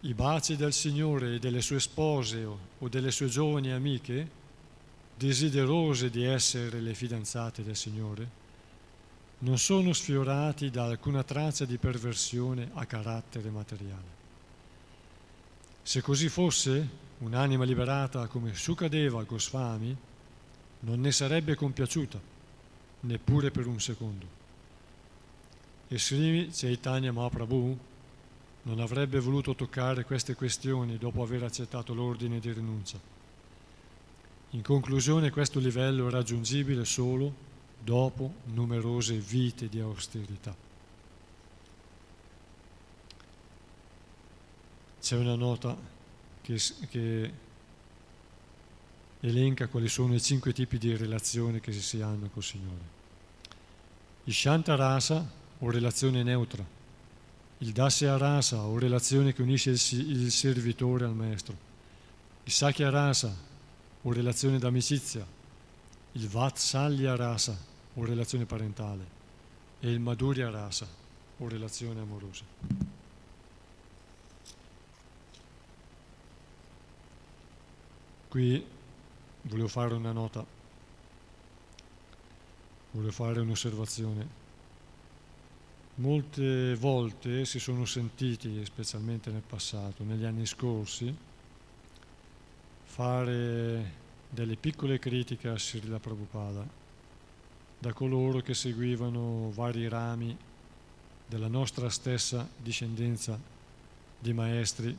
i baci del Signore e delle sue spose o delle sue giovani amiche, desiderose di essere le fidanzate del Signore, non sono sfiorati da alcuna traccia di perversione a carattere materiale. Se così fosse, un'anima liberata come Sukadeva Goswami non ne sarebbe compiaciuta, neppure per un secondo. E Sri Chaitanya Mahaprabhu non avrebbe voluto toccare queste questioni dopo aver accettato l'ordine di rinuncia. In conclusione questo livello è raggiungibile solo dopo numerose vite di austerità. C'è una nota che, che elenca quali sono i cinque tipi di relazioni che si hanno col Signore. Il Shanta Rasa o relazione neutra, il Dasya Rasa o relazione che unisce il servitore al maestro, il Sakya Rasa o relazione d'amicizia, il Vatsalya Rasa o relazione parentale e il Madhurya Rasa o relazione amorosa. Qui volevo fare una nota, volevo fare un'osservazione. Molte volte si sono sentiti, specialmente nel passato, negli anni scorsi, fare delle piccole critiche a Srila Prabhupada da coloro che seguivano vari rami della nostra stessa discendenza di maestri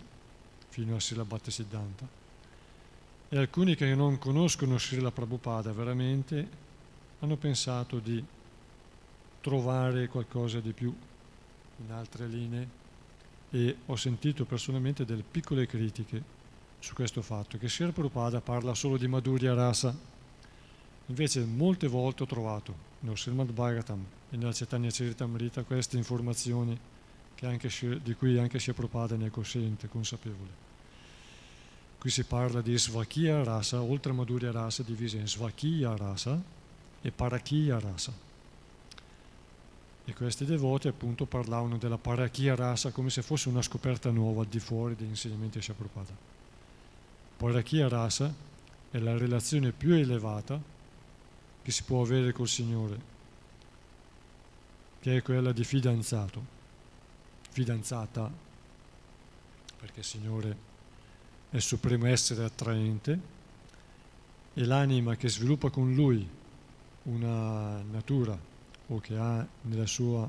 fino a Srila Bhattisiddhanta. E alcuni che non conoscono Srila Prabhupada veramente hanno pensato di trovare qualcosa di più in altre linee e ho sentito personalmente delle piccole critiche su questo fatto, che Sri Prabhupada parla solo di Madhurya Rasa, invece molte volte ho trovato nello Srimad Bhagavatam e nella Chaitanya Charitamrita queste informazioni anche, di cui anche Sri Prabhupada ne è cosciente, consapevole. Qui si parla di Svakiya Rasa, oltre Madhurya Rasa divisa in Svakiya Rasa e Parakiya Rasa. E questi devoti appunto parlavano della Parakiya Rasa come se fosse una scoperta nuova al di fuori degli insegnamenti di Sri Prabhupada. Parakya rasa è la relazione più elevata che si può avere col Signore, che è quella di fidanzato, fidanzata, perché il Signore è il supremo essere attraente e l'anima che sviluppa con Lui una natura o che ha nella sua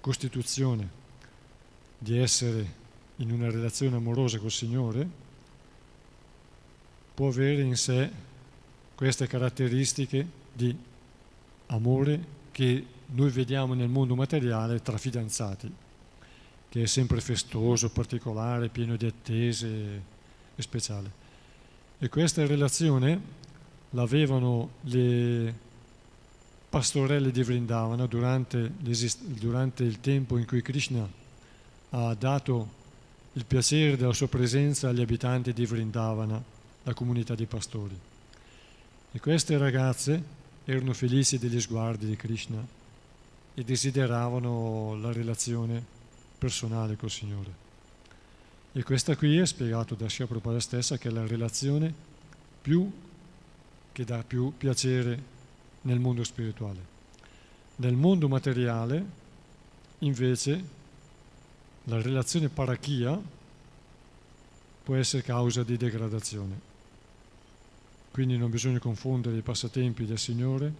costituzione di essere in una relazione amorosa col Signore, può avere in sé queste caratteristiche di amore che noi vediamo nel mondo materiale tra fidanzati, che è sempre festoso, particolare, pieno di attese e speciale. E questa relazione l'avevano le pastorelle di Vrindavana durante, durante il tempo in cui Krishna ha dato il piacere della sua presenza agli abitanti di Vrindavana la comunità di pastori. E queste ragazze erano felici degli sguardi di Krishna e desideravano la relazione personale col Signore. E questa qui è spiegato da Shia Prabhupada stessa che è la relazione più che dà più piacere nel mondo spirituale. Nel mondo materiale, invece, la relazione parachia può essere causa di degradazione. Quindi non bisogna confondere i passatempi del Signore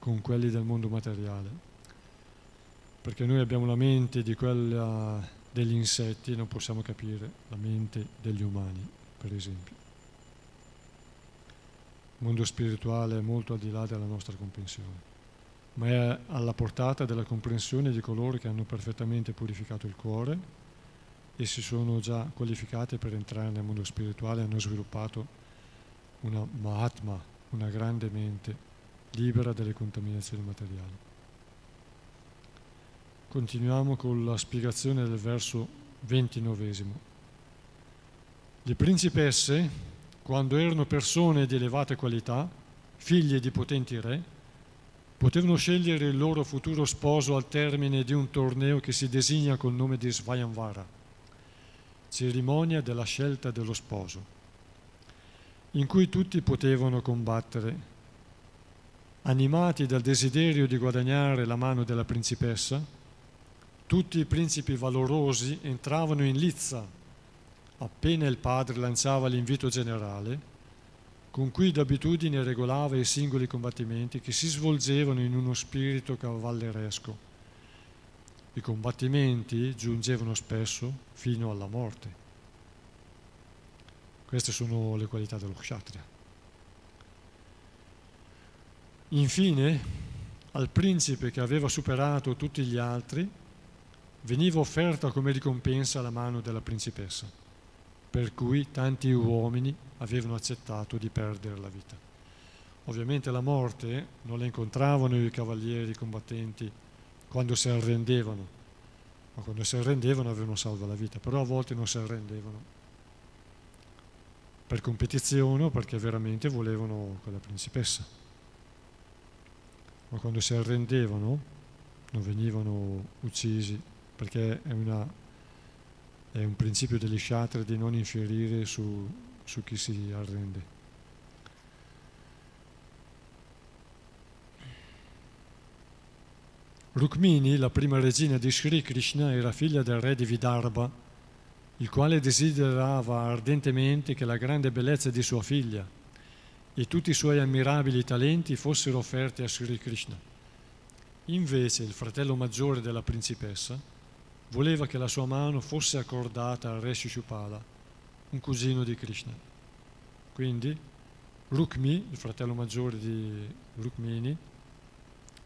con quelli del mondo materiale, perché noi abbiamo la mente di quella degli insetti e non possiamo capire la mente degli umani, per esempio. Il mondo spirituale è molto al di là della nostra comprensione, ma è alla portata della comprensione di coloro che hanno perfettamente purificato il cuore e si sono già qualificate per entrare nel mondo spirituale, hanno sviluppato una Mahatma, una grande mente libera dalle contaminazioni materiali. Continuiamo con la spiegazione del verso ventinovesimo. Le principesse, quando erano persone di elevate qualità, figlie di potenti re, potevano scegliere il loro futuro sposo al termine di un torneo che si designa col nome di Svayamvara, cerimonia della scelta dello sposo, in cui tutti potevano combattere, animati dal desiderio di guadagnare la mano della principessa, tutti i principi valorosi entravano in lizza appena il padre lanciava l'invito generale con cui d'abitudine regolava i singoli combattimenti che si svolgevano in uno spirito cavalleresco. I combattimenti giungevano spesso fino alla morte. Queste sono le qualità dello kshatriya. Infine, al principe che aveva superato tutti gli altri, veniva offerta come ricompensa la mano della principessa per cui tanti uomini avevano accettato di perdere la vita. Ovviamente la morte non la incontravano i cavalieri combattenti quando si arrendevano, ma quando si arrendevano avevano salva la vita, però a volte non si arrendevano per competizione o perché veramente volevano quella principessa. Ma quando si arrendevano non venivano uccisi perché è una è un principio degli shatri di non infierire su, su chi si arrende. Rukmini, la prima regina di Sri Krishna, era figlia del re di Vidarbha, il quale desiderava ardentemente che la grande bellezza di sua figlia e tutti i suoi ammirabili talenti fossero offerti a Sri Krishna. Invece il fratello maggiore della principessa, voleva che la sua mano fosse accordata al re Shishupala, un cugino di Krishna. Quindi Rukmi, il fratello maggiore di Rukmini,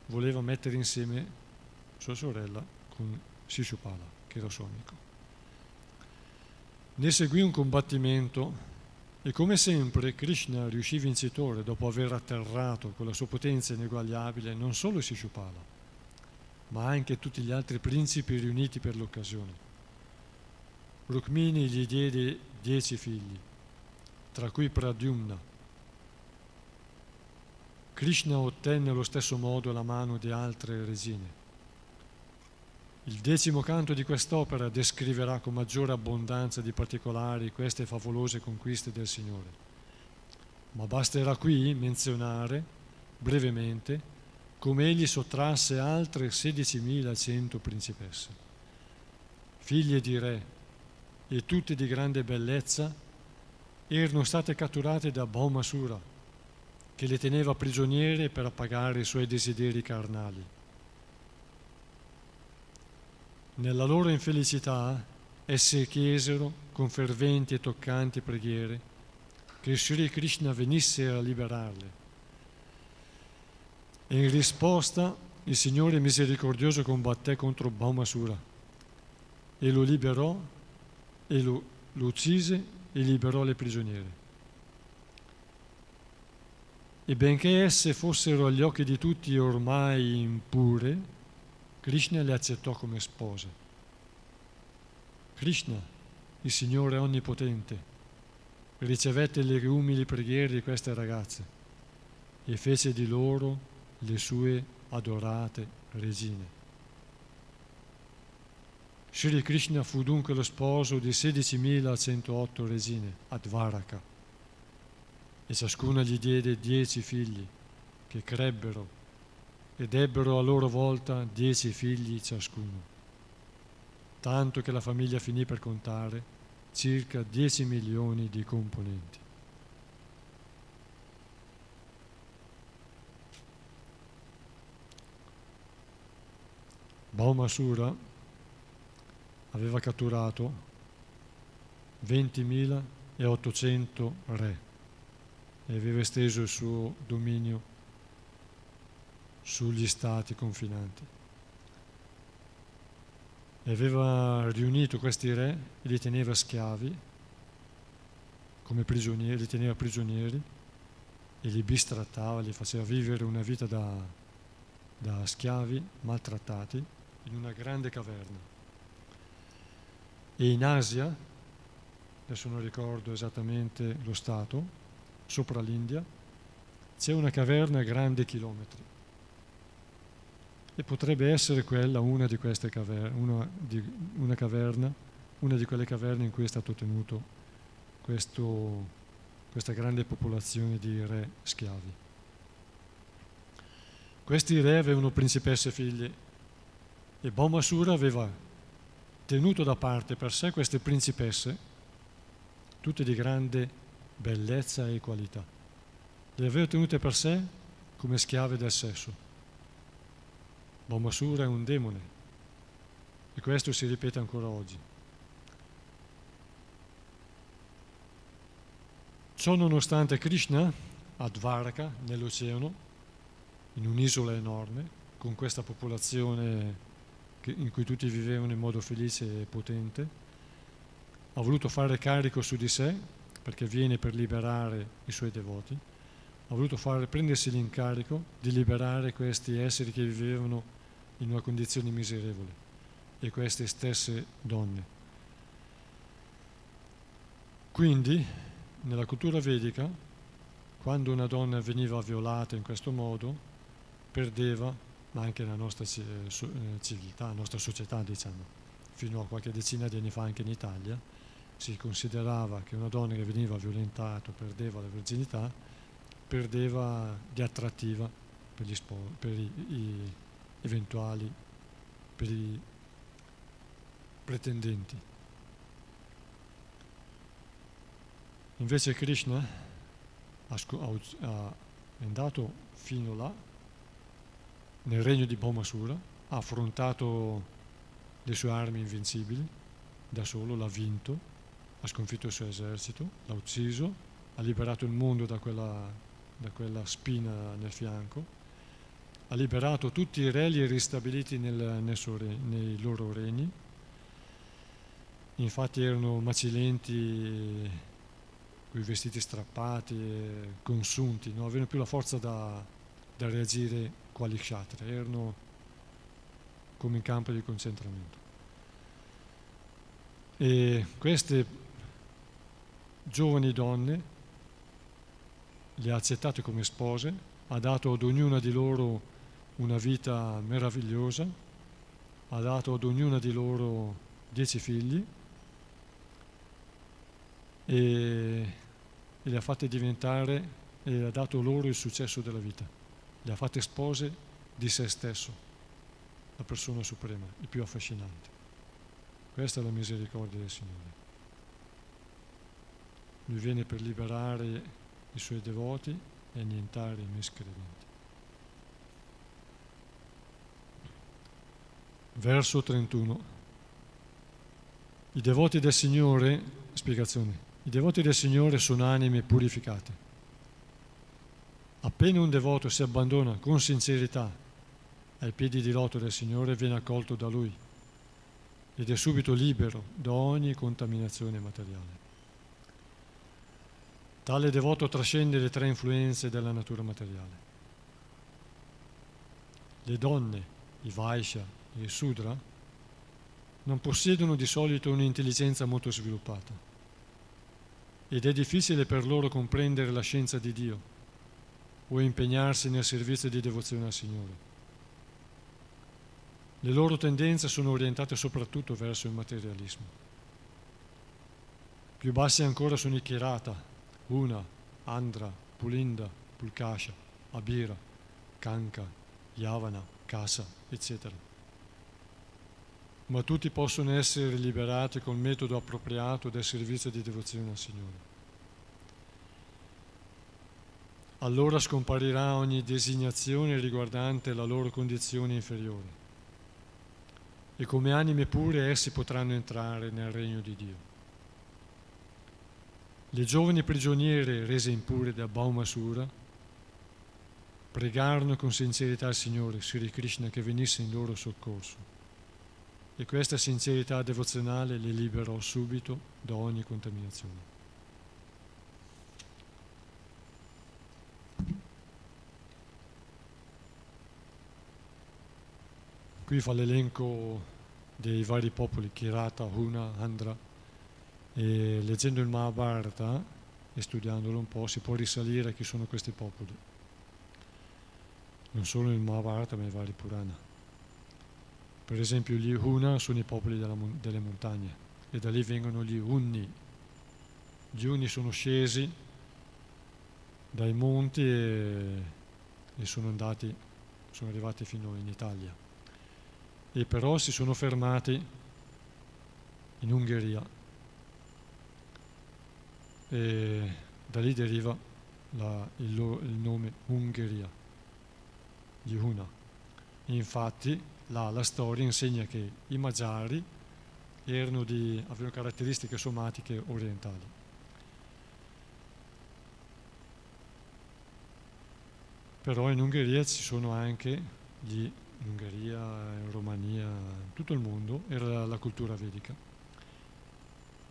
voleva mettere insieme sua sorella con Shishupala, che era suo amico. Ne seguì un combattimento e come sempre Krishna riuscì vincitore dopo aver atterrato con la sua potenza ineguagliabile non solo Shishupala, ma anche tutti gli altri principi riuniti per l'occasione. Rukmini gli diede dieci figli, tra cui Pradyumna. Krishna ottenne allo stesso modo la mano di altre regine. Il decimo canto di quest'opera descriverà con maggiore abbondanza di particolari queste favolose conquiste del Signore. Ma basterà qui menzionare brevemente come egli sottrasse altre 16.100 principesse, figlie di re e tutte di grande bellezza, erano state catturate da Bhaumasura, che le teneva prigioniere per appagare i suoi desideri carnali. Nella loro infelicità esse chiesero con ferventi e toccanti preghiere che Sri Krishna venisse a liberarle in risposta il Signore misericordioso combatté contro Baumasura e lo liberò e lo, lo uccise e liberò le prigioniere. E benché esse fossero agli occhi di tutti ormai impure, Krishna le accettò come spose. Krishna, il Signore Onnipotente, ricevette le umili preghiere di queste ragazze e fece di loro le sue adorate regine. Sri Krishna fu dunque lo sposo di 16.108 regine a Dvaraka e ciascuna gli diede dieci figli che crebbero ed ebbero a loro volta dieci figli ciascuno, tanto che la famiglia finì per contare circa 10 milioni di componenti. Baumasura aveva catturato 20.800 re e aveva esteso il suo dominio sugli stati confinanti. E aveva riunito questi re e li teneva schiavi, come prigionieri, li teneva prigionieri e li bistrattava, li faceva vivere una vita da, da schiavi maltrattati in una grande caverna. E in Asia, adesso non ricordo esattamente lo stato, sopra l'India, c'è una caverna grande chilometri. E potrebbe essere quella una di queste caverne, una, di, una caverna, una di quelle caverne in cui è stato tenuto questo, questa grande popolazione di re schiavi. Questi re avevano principesse figlie e Bomasura aveva tenuto da parte per sé queste principesse, tutte di grande bellezza e qualità. Le aveva tenute per sé come schiave del sesso. Bomasura è un demone e questo si ripete ancora oggi. Ciò nonostante Krishna a Dvaraka, nell'oceano, in un'isola enorme, con questa popolazione in cui tutti vivevano in modo felice e potente, ha voluto fare carico su di sé, perché viene per liberare i suoi devoti, ha voluto fare, prendersi l'incarico di liberare questi esseri che vivevano in una condizione miserevole e queste stesse donne. Quindi, nella cultura vedica, quando una donna veniva violata in questo modo, perdeva ma anche nella nostra eh, civiltà, la nostra società, diciamo. Fino a qualche decina di anni fa anche in Italia si considerava che una donna che veniva violentata o perdeva la virginità perdeva di attrattiva per gli, spo- per i, i eventuali, per i pretendenti. Invece Krishna ha, ha, andato fino là nel regno di Baumasura, ha affrontato le sue armi invincibili, da solo l'ha vinto, ha sconfitto il suo esercito, l'ha ucciso, ha liberato il mondo da quella, da quella spina nel fianco, ha liberato tutti i re e ristabiliti nel, nel re, nei loro regni. Infatti erano macilenti, con i vestiti strappati, consunti, non avevano più la forza da, da reagire quali kshatriya, erano come in campo di concentramento. E queste giovani donne le ha accettate come spose, ha dato ad ognuna di loro una vita meravigliosa, ha dato ad ognuna di loro dieci figli e, e le ha fatte diventare e ha dato loro il successo della vita le ha fatte spose di se stesso, la persona suprema, il più affascinante. Questa è la misericordia del Signore. Lui viene per liberare i suoi devoti e annientare i miscredenti. Verso 31. I devoti del Signore, spiegazione, i devoti del Signore sono anime purificate Appena un devoto si abbandona con sincerità ai piedi di loto del Signore, viene accolto da Lui ed è subito libero da ogni contaminazione materiale. Tale devoto trascende le tre influenze della natura materiale. Le donne, i Vaishya e i Sudra, non possiedono di solito un'intelligenza molto sviluppata ed è difficile per loro comprendere la scienza di Dio o impegnarsi nel servizio di devozione al Signore. Le loro tendenze sono orientate soprattutto verso il materialismo. Più bassi ancora sono i Kirata, Una, Andra, Pulinda, Pulkasha, Abira, Kanka, Yavana, Kasa, eccetera. Ma tutti possono essere liberati col metodo appropriato del servizio di devozione al Signore allora scomparirà ogni designazione riguardante la loro condizione inferiore e come anime pure essi potranno entrare nel regno di Dio. Le giovani prigioniere rese impure da Baumasura pregarono con sincerità il Signore, Sri Krishna, che venisse in loro soccorso e questa sincerità devozionale le liberò subito da ogni contaminazione. Qui fa l'elenco dei vari popoli, Kirata, Huna, Andra, e leggendo il Mahabharata e studiandolo un po' si può risalire a chi sono questi popoli. Non solo il Mahabharata ma i vari Purana. Per esempio gli Huna sono i popoli della, delle montagne e da lì vengono gli Unni. Gli Unni sono scesi dai monti e, e sono andati, sono arrivati fino in Italia. E però si sono fermati in Ungheria. E da lì deriva la, il, il, nome Ungheria, Huna. Infatti la, la storia insegna che i Magiari di, avevano caratteristiche somatiche orientali. Però in Ungheria ci sono anche gli, in Ungheria, in Romania, in tutto il mondo, era la cultura vedica.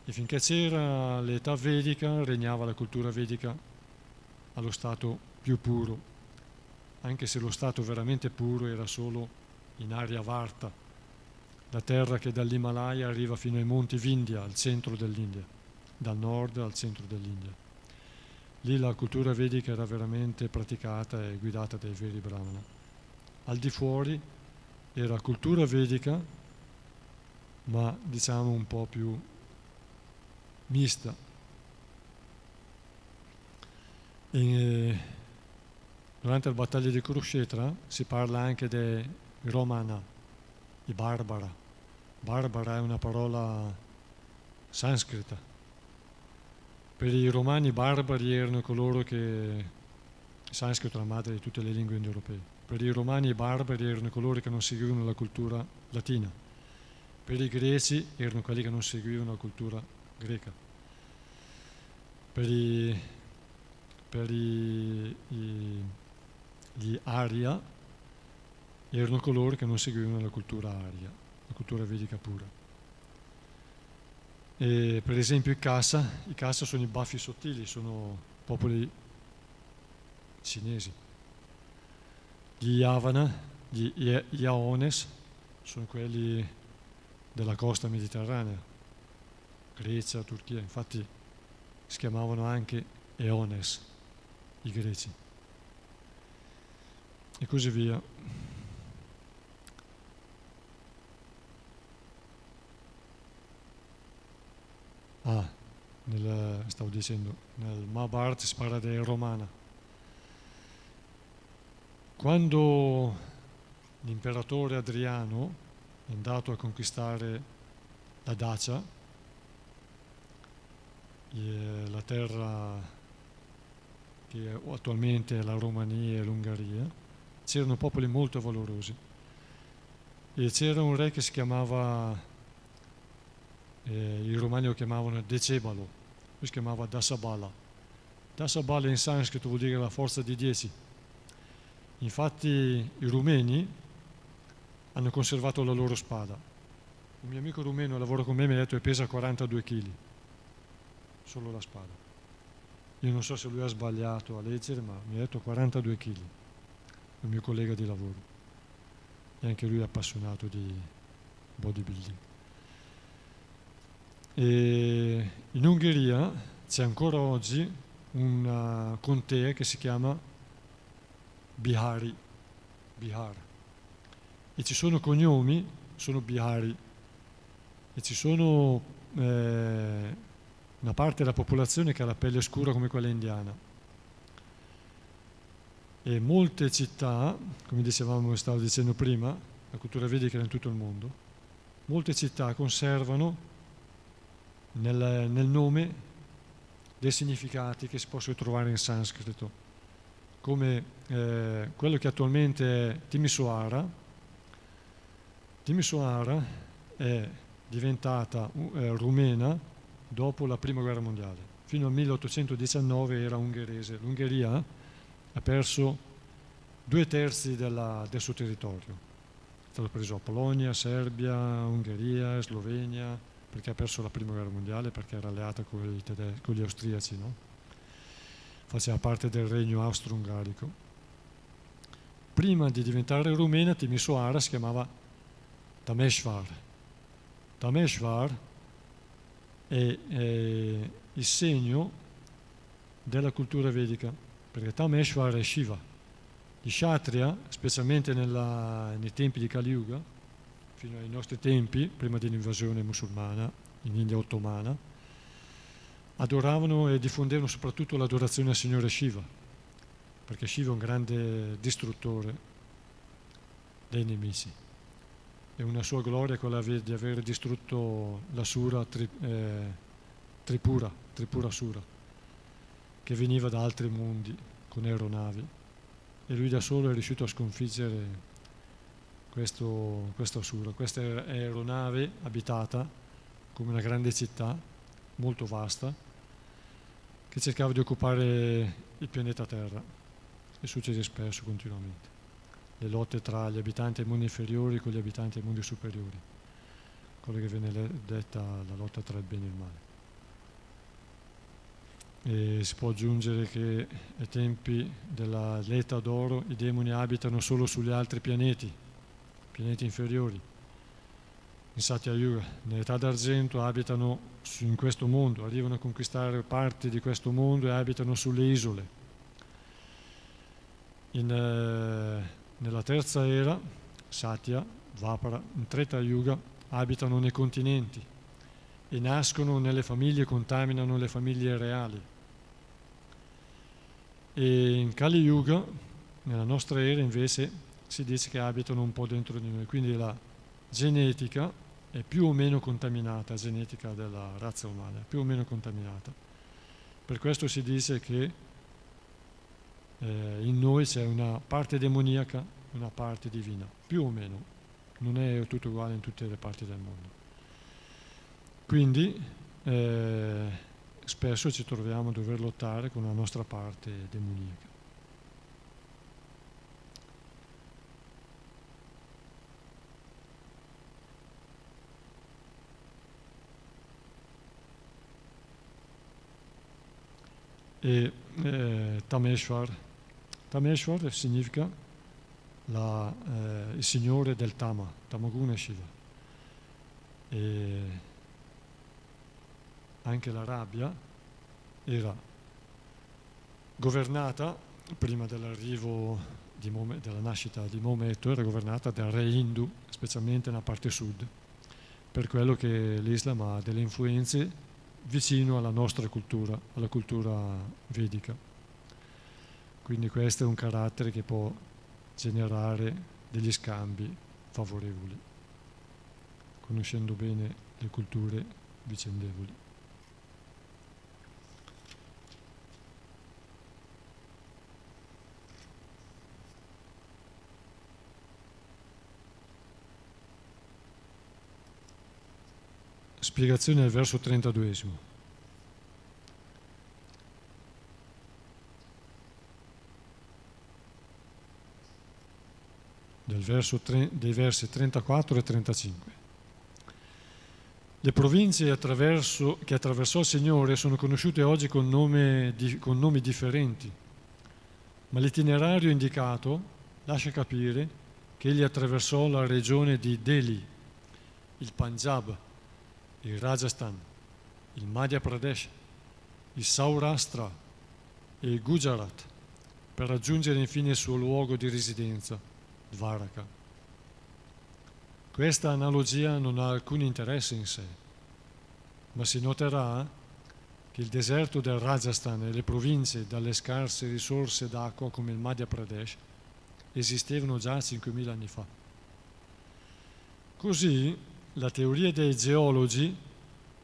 E finché c'era l'età vedica, regnava la cultura vedica allo stato più puro, anche se lo stato veramente puro era solo in aria Varta, la terra che dall'Himalaya arriva fino ai monti Vindhya, al centro dell'India, dal nord al centro dell'India. Lì la cultura vedica era veramente praticata e guidata dai veri brahmana. Al di fuori era cultura vedica, ma diciamo un po' più mista. E durante la battaglia di Kurukshetra si parla anche dei Romana, i Barbara. Barbara è una parola sanscrita. Per i romani barbari erano coloro che il sanscrito è la madre di tutte le lingue indoeuropee. Per i romani i barbari erano coloro che non seguivano la cultura latina. Per i greci erano quelli che non seguivano la cultura greca per, i, per i, i, gli aria erano coloro che non seguivano la cultura aria, la cultura vedica pura. E per esempio i Kasa, i Kasa sono i baffi sottili, sono popoli cinesi. Gli Yavana, gli Iaones, sono quelli della costa mediterranea, Grecia, Turchia, infatti si chiamavano anche Eones, i greci. E così via. Ah, nel, stavo dicendo, nel Mahabharata si parla di Romana. Quando l'imperatore Adriano è andato a conquistare la Dacia, la terra che attualmente è la Romania e l'Ungheria, c'erano popoli molto valorosi e c'era un re che si chiamava, eh, i romani lo chiamavano Decebalo, lui si chiamava Dasabala. Dasabala in sanscrito vuol dire la forza di dieci. Infatti i rumeni hanno conservato la loro spada. Un mio amico rumeno lavora con me mi ha detto che pesa 42 kg solo la spada. Io non so se lui ha sbagliato a leggere, ma mi ha detto 42 kg, il mio collega di lavoro. E anche lui è appassionato di bodybuilding. E in Ungheria c'è ancora oggi una contea che si chiama Bihari, Bihar. E ci sono cognomi, sono Bihari, e ci sono eh, una parte della popolazione che ha la pelle scura come quella indiana. E molte città, come dicevamo, stavo dicendo prima, la cultura vedica è in tutto il mondo, molte città conservano nel, nel nome dei significati che si possono trovare in sanscrito, come eh, quello che attualmente è Timisoara. Timisoara è diventata eh, rumena dopo la prima guerra mondiale. Fino al 1819 era ungherese. L'Ungheria ha perso due terzi della, del suo territorio. È stato preso Polonia, Serbia, Ungheria, Slovenia, perché ha perso la prima guerra mondiale, perché era alleata con, con gli austriaci, no? faceva parte del regno austro-ungarico. Prima di diventare rumena, Timisoara si chiamava Tameshvar. Tameshvar è, è il segno della cultura vedica, perché Tameshwar è Shiva. Gli Kshatriya, specialmente nella, nei tempi di Kali Yuga, fino ai nostri tempi, prima dell'invasione musulmana in India ottomana, adoravano e diffondevano soprattutto l'adorazione al Signore Shiva, perché Shiva è un grande distruttore dei nemici. E una sua gloria è quella di aver distrutto la Sura tri, eh, Tripura, Tripura Sura, che veniva da altri mondi con aeronavi. E lui da solo è riuscito a sconfiggere questo, questa Sura, questa aeronave abitata come una grande città molto vasta che cercava di occupare il pianeta Terra e succede spesso continuamente le lotte tra gli abitanti ai mondi inferiori con gli abitanti ai mondi superiori quella che viene detta la lotta tra il bene e il male e si può aggiungere che ai tempi dell'età d'oro i demoni abitano solo sugli altri pianeti, pianeti inferiori. In Satya Yuga, nell'età d'argento, abitano in questo mondo, arrivano a conquistare parti di questo mondo e abitano sulle isole. In, eh, nella terza era, Satya, Vapara, in Treta Yuga, abitano nei continenti e nascono nelle famiglie, contaminano le famiglie reali. E in Kali Yuga, nella nostra era invece, si dice che abitano un po' dentro di noi, quindi la genetica è più o meno contaminata, genetica della razza umana più o meno contaminata. Per questo si dice che eh, in noi c'è una parte demoniaca una parte divina, più o meno, non è tutto uguale in tutte le parti del mondo. Quindi eh, spesso ci troviamo a dover lottare con la nostra parte demoniaca. E eh, Tameshwar, Tameshwar significa la, eh, il signore del Tama, Tamaguna Shiva. E anche l'Arabia era governata, prima dell'arrivo Mome, della nascita di Maometto, era governata dal re Hindu, specialmente nella parte sud, per quello che l'Islam ha delle influenze vicino alla nostra cultura, alla cultura vedica. Quindi questo è un carattere che può generare degli scambi favorevoli, conoscendo bene le culture vicendevoli. Spiegazione del verso 32. Tre, dei versi 34 e 35. Le province attraverso, che attraversò il Signore sono conosciute oggi con, nome, con nomi differenti, ma l'itinerario indicato lascia capire che egli attraversò la regione di Delhi, il Punjab, il Rajasthan, il Madhya Pradesh, il Saurashtra e il Gujarat per raggiungere infine il suo luogo di residenza, Dvaraka. Questa analogia non ha alcun interesse in sé, ma si noterà che il deserto del Rajasthan e le province dalle scarse risorse d'acqua come il Madhya Pradesh esistevano già 5.000 anni fa. Così la teoria dei geologi,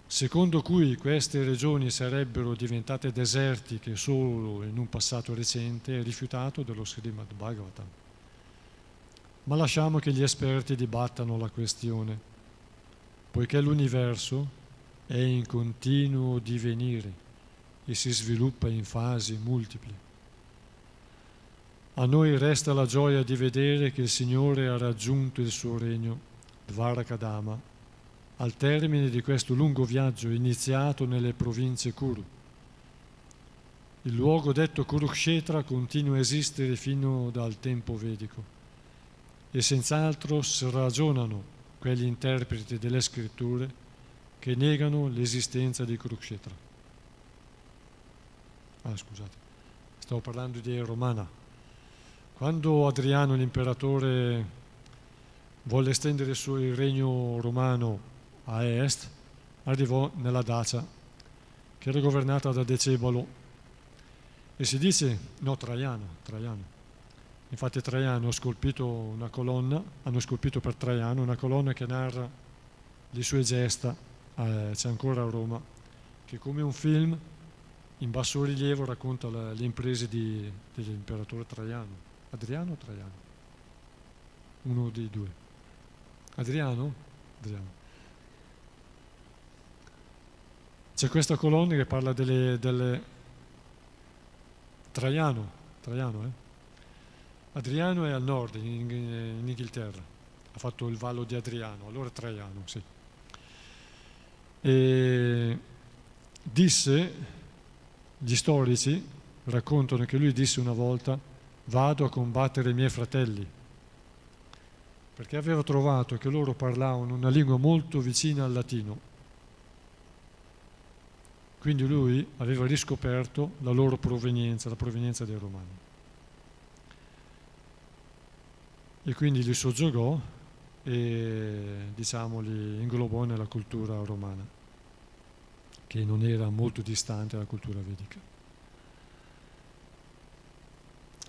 secondo cui queste regioni sarebbero diventate desertiche solo in un passato recente, è rifiutato dallo Srimad Bhagavatam. Ma lasciamo che gli esperti dibattano la questione, poiché l'universo è in continuo divenire e si sviluppa in fasi multiple. A noi resta la gioia di vedere che il Signore ha raggiunto il suo regno Dvarakadama, al termine di questo lungo viaggio iniziato nelle province Kuru. Il luogo detto Kurukshetra continua a esistere fino dal tempo vedico e senz'altro ragionano quegli interpreti delle scritture che negano l'esistenza di Kurukshetra. Ah, scusate, stavo parlando di Romana. Quando Adriano l'imperatore volle estendere il suo regno romano a est, arrivò nella Dacia, che era governata da Decebalo. E si dice, no, Traiano, Traiano. Infatti Traiano ha scolpito una colonna, hanno scolpito per Traiano una colonna che narra le sue gesta, eh, c'è ancora a Roma, che come un film in basso rilievo racconta le, le imprese di, dell'imperatore Traiano. Adriano o Traiano? Uno dei due. Adriano? Adriano. C'è questa colonna che parla delle, delle... Traiano, Traiano eh? Adriano è al nord, in, in, Inghilterra, ha fatto il vallo di Adriano, allora Traiano, sì. E disse, gli storici raccontano che lui disse una volta, vado a combattere i miei fratelli, perché aveva trovato che loro parlavano una lingua molto vicina al latino. Quindi lui aveva riscoperto la loro provenienza, la provenienza dei romani. E quindi li soggiogò e diciamo li inglobò nella cultura romana, che non era molto distante dalla cultura vedica.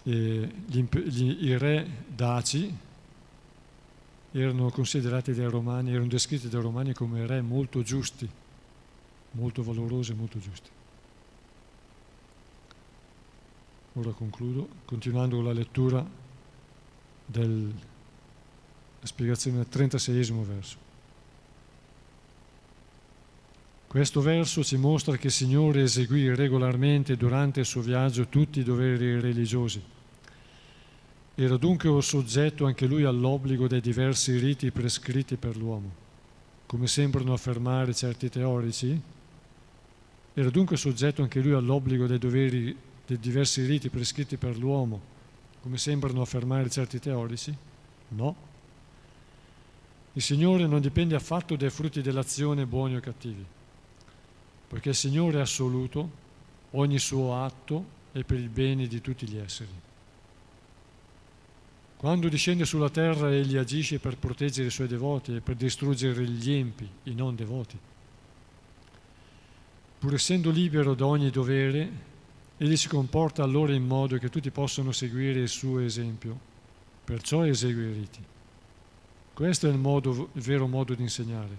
Gli, gli, I re daci erano considerati dai romani, erano descritti dai romani come re molto giusti, molto valorosi e molto giusti. Ora concludo, continuando la lettura della spiegazione del 36 verso. Questo verso ci mostra che il Signore eseguì regolarmente durante il suo viaggio tutti i doveri religiosi era dunque soggetto anche lui all'obbligo dei diversi riti prescritti per l'uomo, come sembrano affermare certi teorici? Era dunque soggetto anche lui all'obbligo dei, doveri, dei diversi riti prescritti per l'uomo, come sembrano affermare certi teorici? No. Il Signore non dipende affatto dai frutti dell'azione buoni o cattivi, perché il Signore è assoluto, ogni suo atto è per il bene di tutti gli esseri. Quando discende sulla terra egli agisce per proteggere i suoi devoti e per distruggere gli empi, i non devoti. Pur essendo libero da ogni dovere, egli si comporta allora in modo che tutti possano seguire il suo esempio, perciò esegue i riti. Questo è il, modo, il vero modo di insegnare,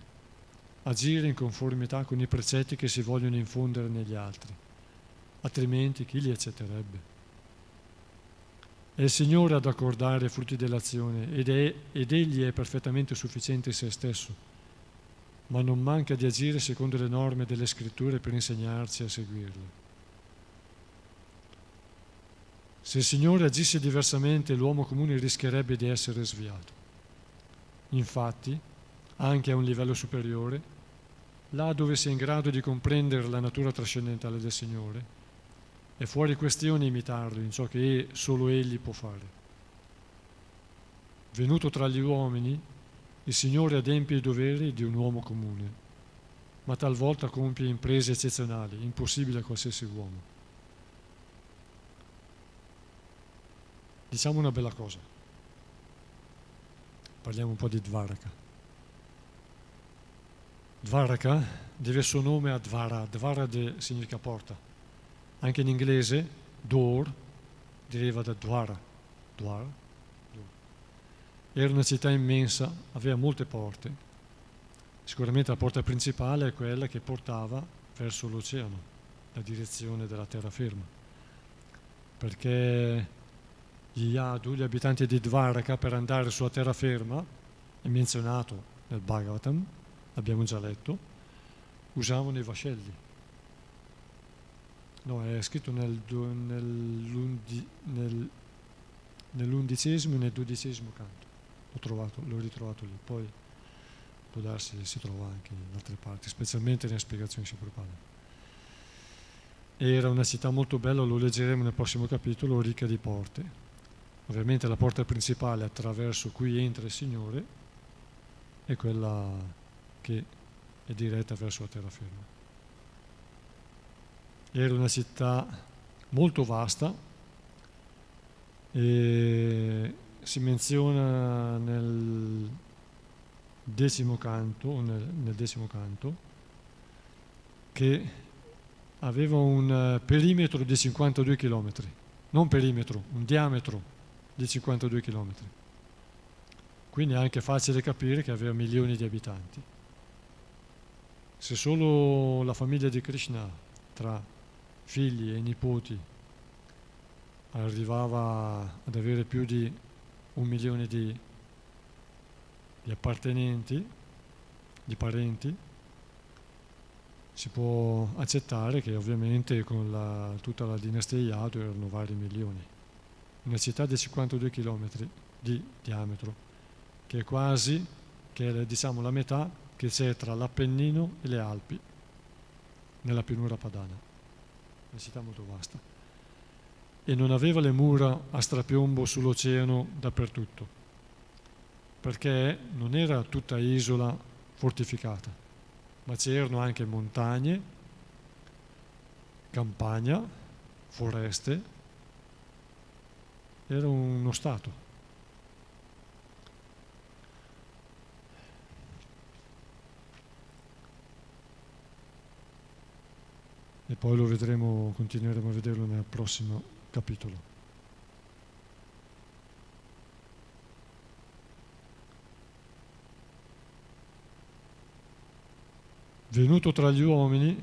agire in conformità con i precetti che si vogliono infondere negli altri, altrimenti chi li accetterebbe? È il Signore ad accordare i frutti dell'azione ed, è, ed Egli è perfettamente sufficiente in se stesso, ma non manca di agire secondo le norme delle scritture per insegnarci a seguirle. Se il Signore agisse diversamente, l'uomo comune rischierebbe di essere sviato. Infatti, anche a un livello superiore, là dove si è in grado di comprendere la natura trascendentale del Signore, è fuori questione imitarlo in ciò che solo egli può fare. Venuto tra gli uomini, il Signore adempie i doveri di un uomo comune, ma talvolta compie imprese eccezionali, impossibili a qualsiasi uomo. Diciamo una bella cosa. Parliamo un po' di Dvaraka. Dvaraka deve il suo nome a Dvara. Dvara significa porta anche in inglese door deriva da Dwara. Dwara. Era una città immensa, aveva molte porte. Sicuramente la porta principale è quella che portava verso l'oceano, la direzione della terraferma. Perché gli Yadu, gli abitanti di Dvaraka, per andare sulla terraferma, è menzionato nel Bhagavatam, abbiamo già letto, usavano i vascelli No, è scritto nel, nell'undi, nel, nell'undicesimo e nel dodicesimo canto. L'ho, trovato, l'ho ritrovato lì. Poi può darsi che si trova anche in altre parti, specialmente nelle spiegazioni Sipropale. Era una città molto bella, lo leggeremo nel prossimo capitolo, ricca di porte. Ovviamente la porta principale attraverso cui entra il Signore è quella che è diretta verso la terraferma. Era una città molto vasta e si menziona nel, decimo canto, nel, nel decimo canto, che aveva un perimetro di 52 km, non perimetro, un diametro di 52 km. Quindi è anche facile capire che aveva milioni di abitanti. Se solo la famiglia di Krishna, tra figli e nipoti, arrivava ad avere più di un milione di, di appartenenti, di parenti, si può accettare che ovviamente con la, tutta la dinastia Yadu erano vari milioni. Una città di 52 km di diametro, che è quasi, che è diciamo la metà che c'è tra l'Appennino e le Alpi, nella pianura padana. Una città molto vasta. E non aveva le mura a strapiombo sull'oceano dappertutto, perché non era tutta isola fortificata ma c'erano anche montagne, campagna, foreste, era uno stato. E poi lo vedremo, continueremo a vederlo nel prossimo capitolo. Venuto tra gli uomini,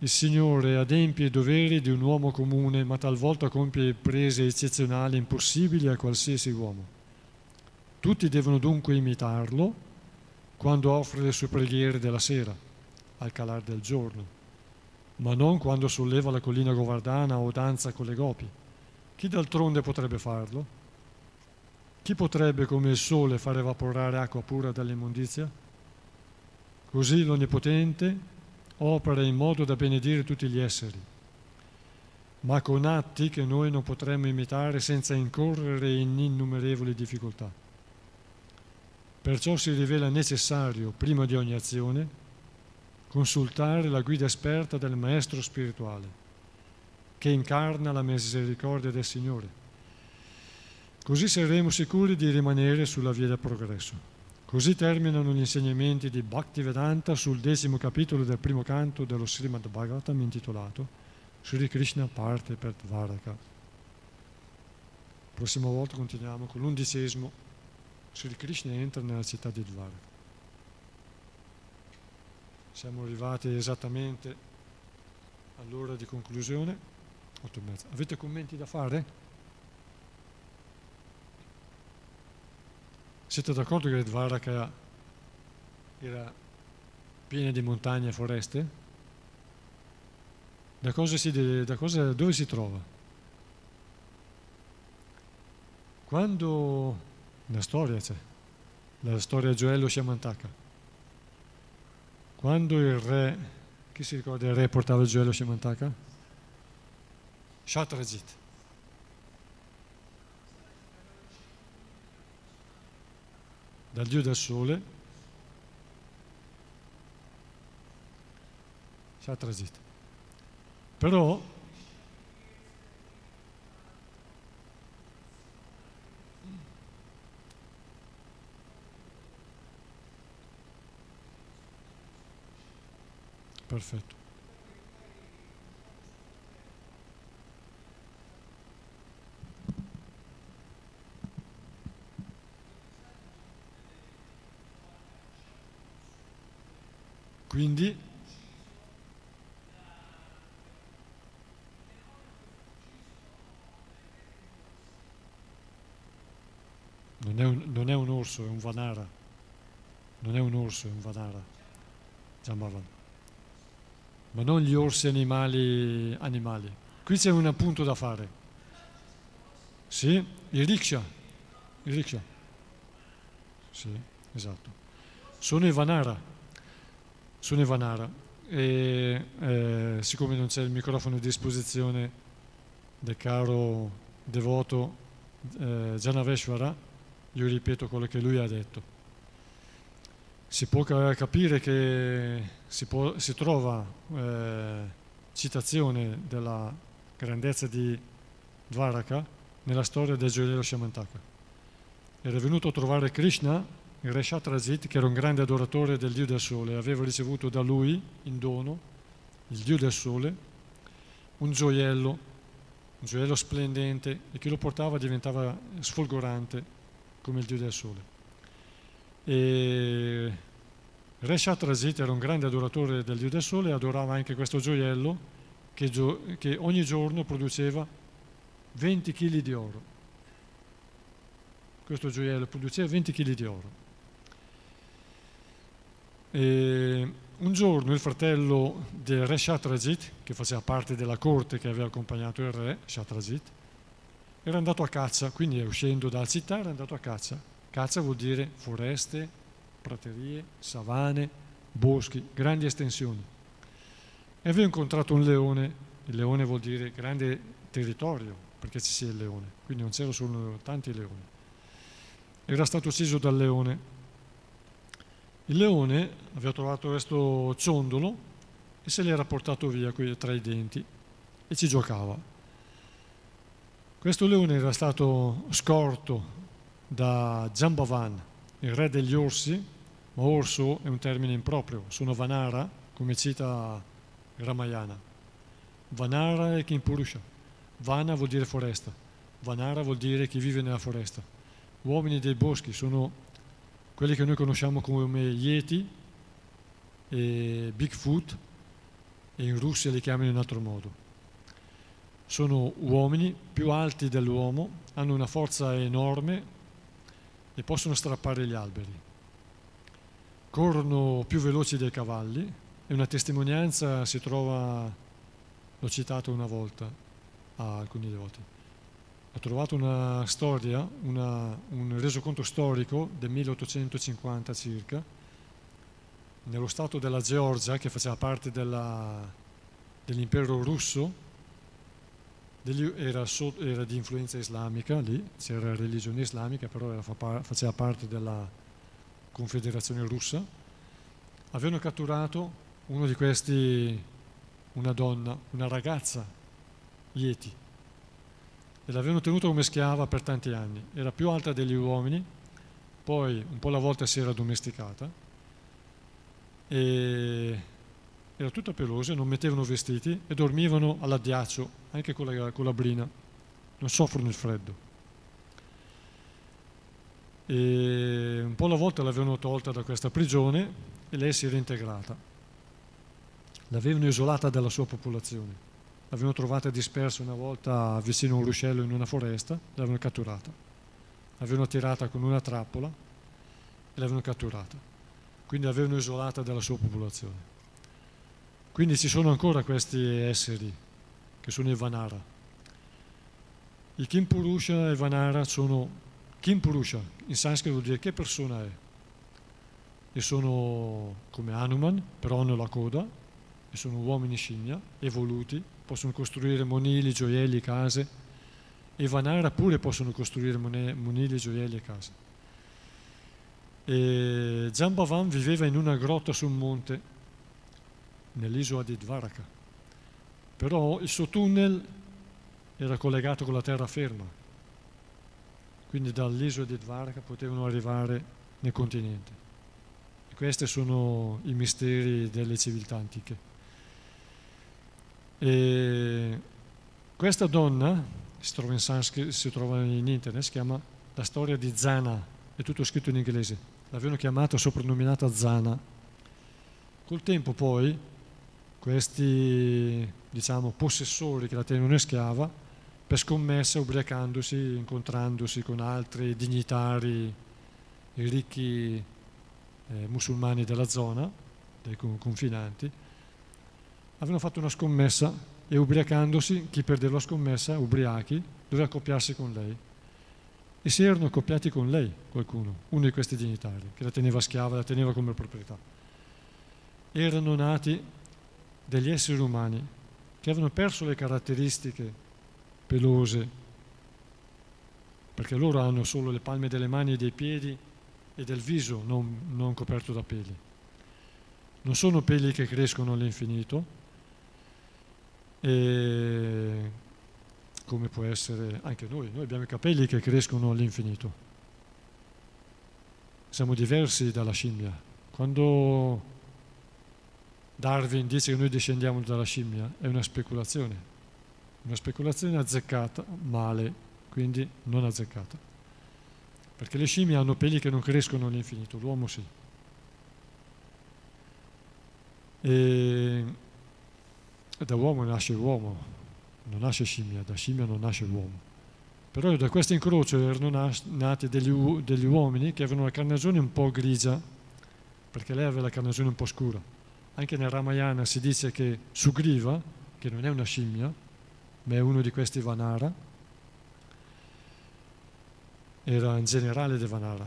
il Signore adempie i doveri di un uomo comune, ma talvolta compie prese eccezionali impossibili a qualsiasi uomo. Tutti devono dunque imitarlo quando offre le sue preghiere della sera, al calar del giorno, ma non quando solleva la collina govardana o danza con le gopi. Chi d'altronde potrebbe farlo? Chi potrebbe come il sole far evaporare acqua pura dall'immondizia? Così l'Onnipotente opera in modo da benedire tutti gli esseri, ma con atti che noi non potremmo imitare senza incorrere in innumerevoli difficoltà. Perciò si rivela necessario, prima di ogni azione, consultare la guida esperta del Maestro spirituale, che incarna la misericordia del Signore. Così saremo sicuri di rimanere sulla via del progresso. Così terminano gli insegnamenti di Bhaktivedanta sul decimo capitolo del primo canto dello Srimad Bhagavatam intitolato Sri Krishna parte per Dvaraka. Prossima volta continuiamo con l'undicesimo. Sri Krishna entra nella città di Dvaraka. Siamo arrivati esattamente all'ora di conclusione. Avete commenti da fare? Siete d'accordo che Dvaraka era piena di montagne e foreste? Da cosa si, da cosa, dove si trova? Quando la storia c'è, la storia Gioello Shamantaka, quando il re, chi si ricorda il re portava Gioello Shamantaka? Shatrajit. Dal Dio del Sole, Shatrajit. Però Perfetto. Quindi non è, un, non è un orso, è un vanara. Non è un orso, è un vanara. Jambavan. Ma non gli orsi animali, animali. Qui c'è un appunto da fare. Sì, il rickshaw. Il rickshaw. Sì, esatto. Sono i vanara su Nevanara e eh, siccome non c'è il microfono a disposizione del caro devoto eh, Janaveshwara, io ripeto quello che lui ha detto. Si può capire che si, può, si trova eh, citazione della grandezza di Dvaraka nella storia del gioiello Shamantaka. Era venuto a trovare Krishna il re Shatrazit, che era un grande adoratore del dio del sole, aveva ricevuto da lui in dono, il dio del sole, un gioiello, un gioiello splendente e chi lo portava diventava sfolgorante come il dio del sole. E Re Shatrazit era un grande adoratore del dio del sole e adorava anche questo gioiello che, gio- che ogni giorno produceva 20 kg di oro. Questo gioiello produceva 20 kg di oro. E un giorno il fratello del re Shatrajit, che faceva parte della corte che aveva accompagnato il re Shatrajit, era andato a caccia, quindi uscendo dalla città era andato a caccia. Caccia vuol dire foreste, praterie, savane, boschi, grandi estensioni. E aveva incontrato un leone, il leone vuol dire grande territorio, perché ci sia il leone, quindi non c'erano solo tanti leoni. Era stato ucciso dal leone il leone aveva trovato questo ciondolo e se l'era portato via tra i denti e ci giocava. Questo leone era stato scorto da Jambavan, il re degli orsi, ma orso è un termine improprio, sono Vanara, come cita Ramayana. Vanara e Kimpurusha. Vana vuol dire foresta, Vanara vuol dire chi vive nella foresta. Uomini dei boschi sono quelli che noi conosciamo come Yeti e Bigfoot e in Russia li chiamano in un altro modo. Sono uomini più alti dell'uomo, hanno una forza enorme e possono strappare gli alberi. Corrono più veloci dei cavalli e una testimonianza si trova, l'ho citato una volta a alcuni devoti ho trovato una storia, una, un resoconto storico del 1850 circa, nello stato della Georgia, che faceva parte dell'impero russo, degli, era, so, era, di influenza islamica lì, c'era religione islamica, però era, faceva parte della confederazione russa, avevano catturato uno di questi, una donna, una ragazza, Yeti, e l'avevano tenuta come schiava per tanti anni. Era più alta degli uomini, poi un po' alla volta si era domesticata e era tutta pelosa, non mettevano vestiti e dormivano all'addiaccio, anche con la, con la brina, non soffrono il freddo. E un po' alla volta l'avevano tolta da questa prigione e lei si era integrata. L'avevano isolata dalla sua popolazione l'avevano trovata dispersa una volta vicino a un ruscello in una foresta, l'avevano catturata. L'avevano tirata con una trappola e l'avevano catturata. Quindi l'avevano isolata dalla sua popolazione. Quindi ci sono ancora questi esseri che sono i Vanara. I Kimpurusha e Vanara sono Kimpurusha, in sanscrito vuol dire che persona è. E sono come Hanuman, però hanno la coda, e sono uomini scimmia, evoluti, possono costruire monili, gioielli, case e Vanara pure possono costruire monili, gioielli e case. E Jambavan viveva in una grotta su un monte nell'isola di Dvaraka, però il suo tunnel era collegato con la terraferma, quindi dall'isola di Dvaraka potevano arrivare nel continente. E questi sono i misteri delle civiltà antiche. E questa donna, si trova in, sanscrit, si trova in internet, si chiama La storia di Zana, è tutto scritto in inglese. L'avevano chiamata, soprannominata Zana. Col tempo poi questi diciamo, possessori che la tenevano in schiava, per scommessa, ubriacandosi, incontrandosi con altri dignitari e ricchi eh, musulmani della zona, dei confinanti, avevano fatto una scommessa e ubriacandosi, chi perdeva la scommessa, ubriachi, doveva accoppiarsi con lei. E si erano accoppiati con lei, qualcuno, uno di questi dignitari, che la teneva schiava, la teneva come proprietà. Erano nati degli esseri umani che avevano perso le caratteristiche pelose, perché loro hanno solo le palme delle mani e dei piedi e del viso non, non coperto da peli. Non sono peli che crescono all'infinito, e come può essere anche noi, noi abbiamo i capelli che crescono all'infinito. siamo diversi dalla scimmia. Quando Darwin dice che noi discendiamo dalla scimmia, è una speculazione, una speculazione azzeccata, male, quindi non azzeccata. Perché le scimmie hanno peli che non crescono all'infinito, l'uomo sì. E da uomo nasce uomo, non nasce scimmia, da scimmia non nasce uomo. Però da questo incrocio erano nati degli, degli uomini che avevano la carnagione un po' grigia, perché lei aveva la carnagione un po' scura. Anche nel Ramayana si dice che Sugriva, che non è una scimmia, ma è uno di questi Vanara, era un generale di Vanara,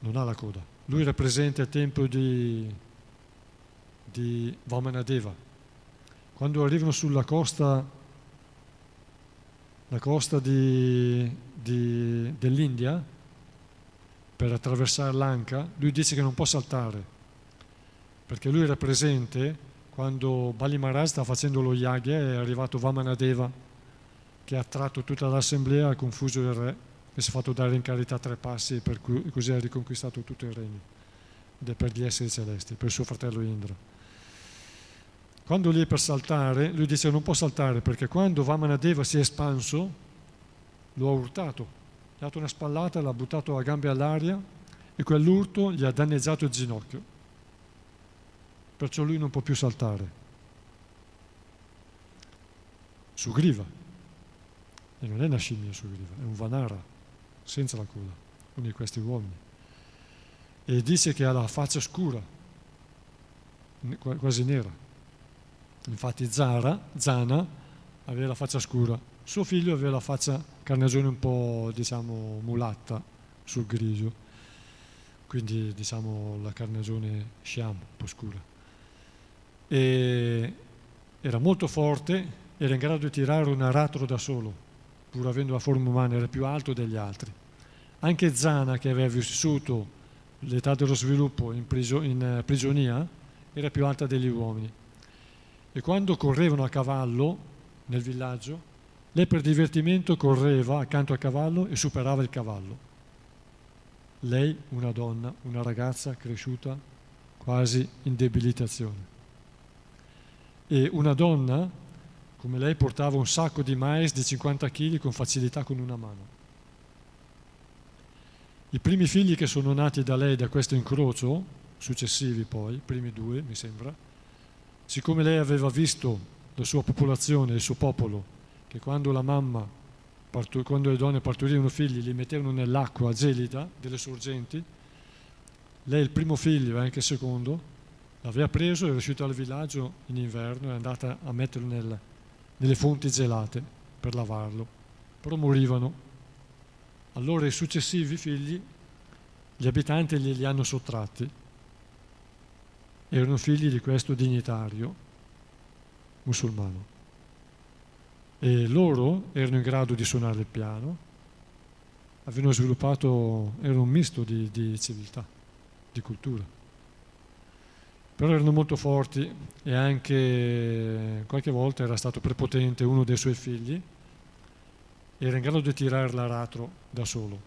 non ha la coda. Lui rappresenta il tempo di, di Vamanadeva. Quando arrivano sulla costa costa di, di, dell'India per attraversare l'Anca, lui dice che non può saltare, perché lui era presente quando Bali Maharaj sta facendo lo yagya è arrivato Vamanadeva che ha attratto tutta l'assemblea, ha confuso il re e si è fatto dare in carità tre passi e così ha riconquistato tutto il regno per gli esseri celesti, per suo fratello Indra. Quando lì è per saltare, lui dice non può saltare perché quando Vamanadeva si è espanso, lo ha urtato, gli ha dato una spallata, l'ha buttato a gambe all'aria e quell'urto gli ha danneggiato il ginocchio. Perciò lui non può più saltare. Sugriva. E non è una scimmia Sugriva, è un Vanara, senza la coda, uno di questi uomini. E dice che ha la faccia scura, quasi nera Infatti Zara, Zana aveva la faccia scura, suo figlio aveva la faccia carnagione un po' diciamo mulatta sul grigio, quindi diciamo la carnagione sciam, un po' scura. E era molto forte, era in grado di tirare un aratro da solo, pur avendo la forma umana, era più alto degli altri. Anche Zana, che aveva vissuto l'età dello sviluppo in, prigio, in eh, prigionia, era più alta degli uomini e quando correvano a cavallo nel villaggio, lei per divertimento correva accanto al cavallo e superava il cavallo. Lei, una donna, una ragazza cresciuta quasi in debilitazione. E una donna, come lei, portava un sacco di mais di 50 kg con facilità con una mano. I primi figli che sono nati da lei da questo incrocio, successivi poi, i primi due mi sembra, siccome lei aveva visto la sua popolazione, il suo popolo, che quando la mamma, quando le donne partorivano figli, li mettevano nell'acqua gelida delle sorgenti, lei il primo figlio anche il secondo l'aveva preso, era uscito dal villaggio in inverno e è andata a metterlo nel, nelle fonti gelate per lavarlo, però morivano. Allora i successivi figli, gli abitanti glieli hanno sottratti erano figli di questo dignitario musulmano. E loro erano in grado di suonare il piano, avevano sviluppato, era un misto di, di civiltà, di cultura. Però erano molto forti e anche qualche volta era stato prepotente uno dei suoi figli, era in grado di tirare l'aratro da solo,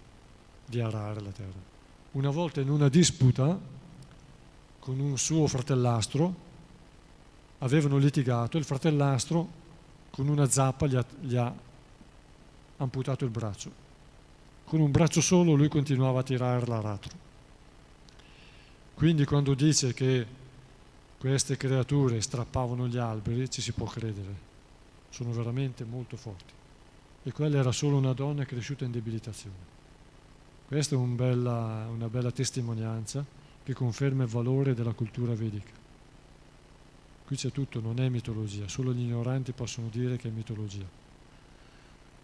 di arare la terra. Una volta in una disputa con un suo fratellastro, avevano litigato, il fratellastro con una zappa gli ha, gli ha amputato il braccio. Con un braccio solo lui continuava a tirare l'aratro. Quindi quando dice che queste creature strappavano gli alberi, ci si può credere, sono veramente molto forti. E quella era solo una donna cresciuta in debilitazione. Questa è un bella, una bella testimonianza che conferma il valore della cultura vedica. Qui c'è tutto, non è mitologia, solo gli ignoranti possono dire che è mitologia.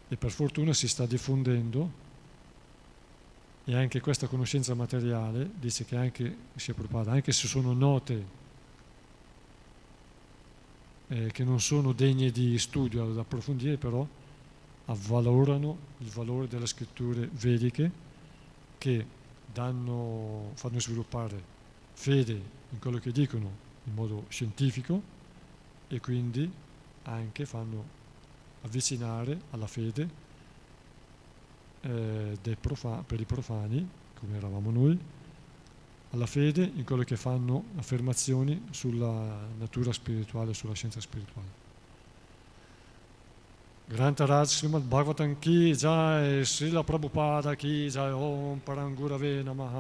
E per fortuna si sta diffondendo e anche questa conoscenza materiale dice che anche, sia Prabhupada, anche se sono note eh, che non sono degne di studio ad approfondire, però avvalorano il valore delle scritture vediche che danno, fanno sviluppare fede in quello che dicono in modo scientifico e quindi anche fanno avvicinare alla fede eh, per i profani, come eravamo noi, alla fede in quello che fanno affermazioni sulla natura spirituale, sulla scienza spirituale. ग्रंथराज श्रीमद भागवतम की जय श्रील प्रभुपाद की जय ओम परम गुरवे नमः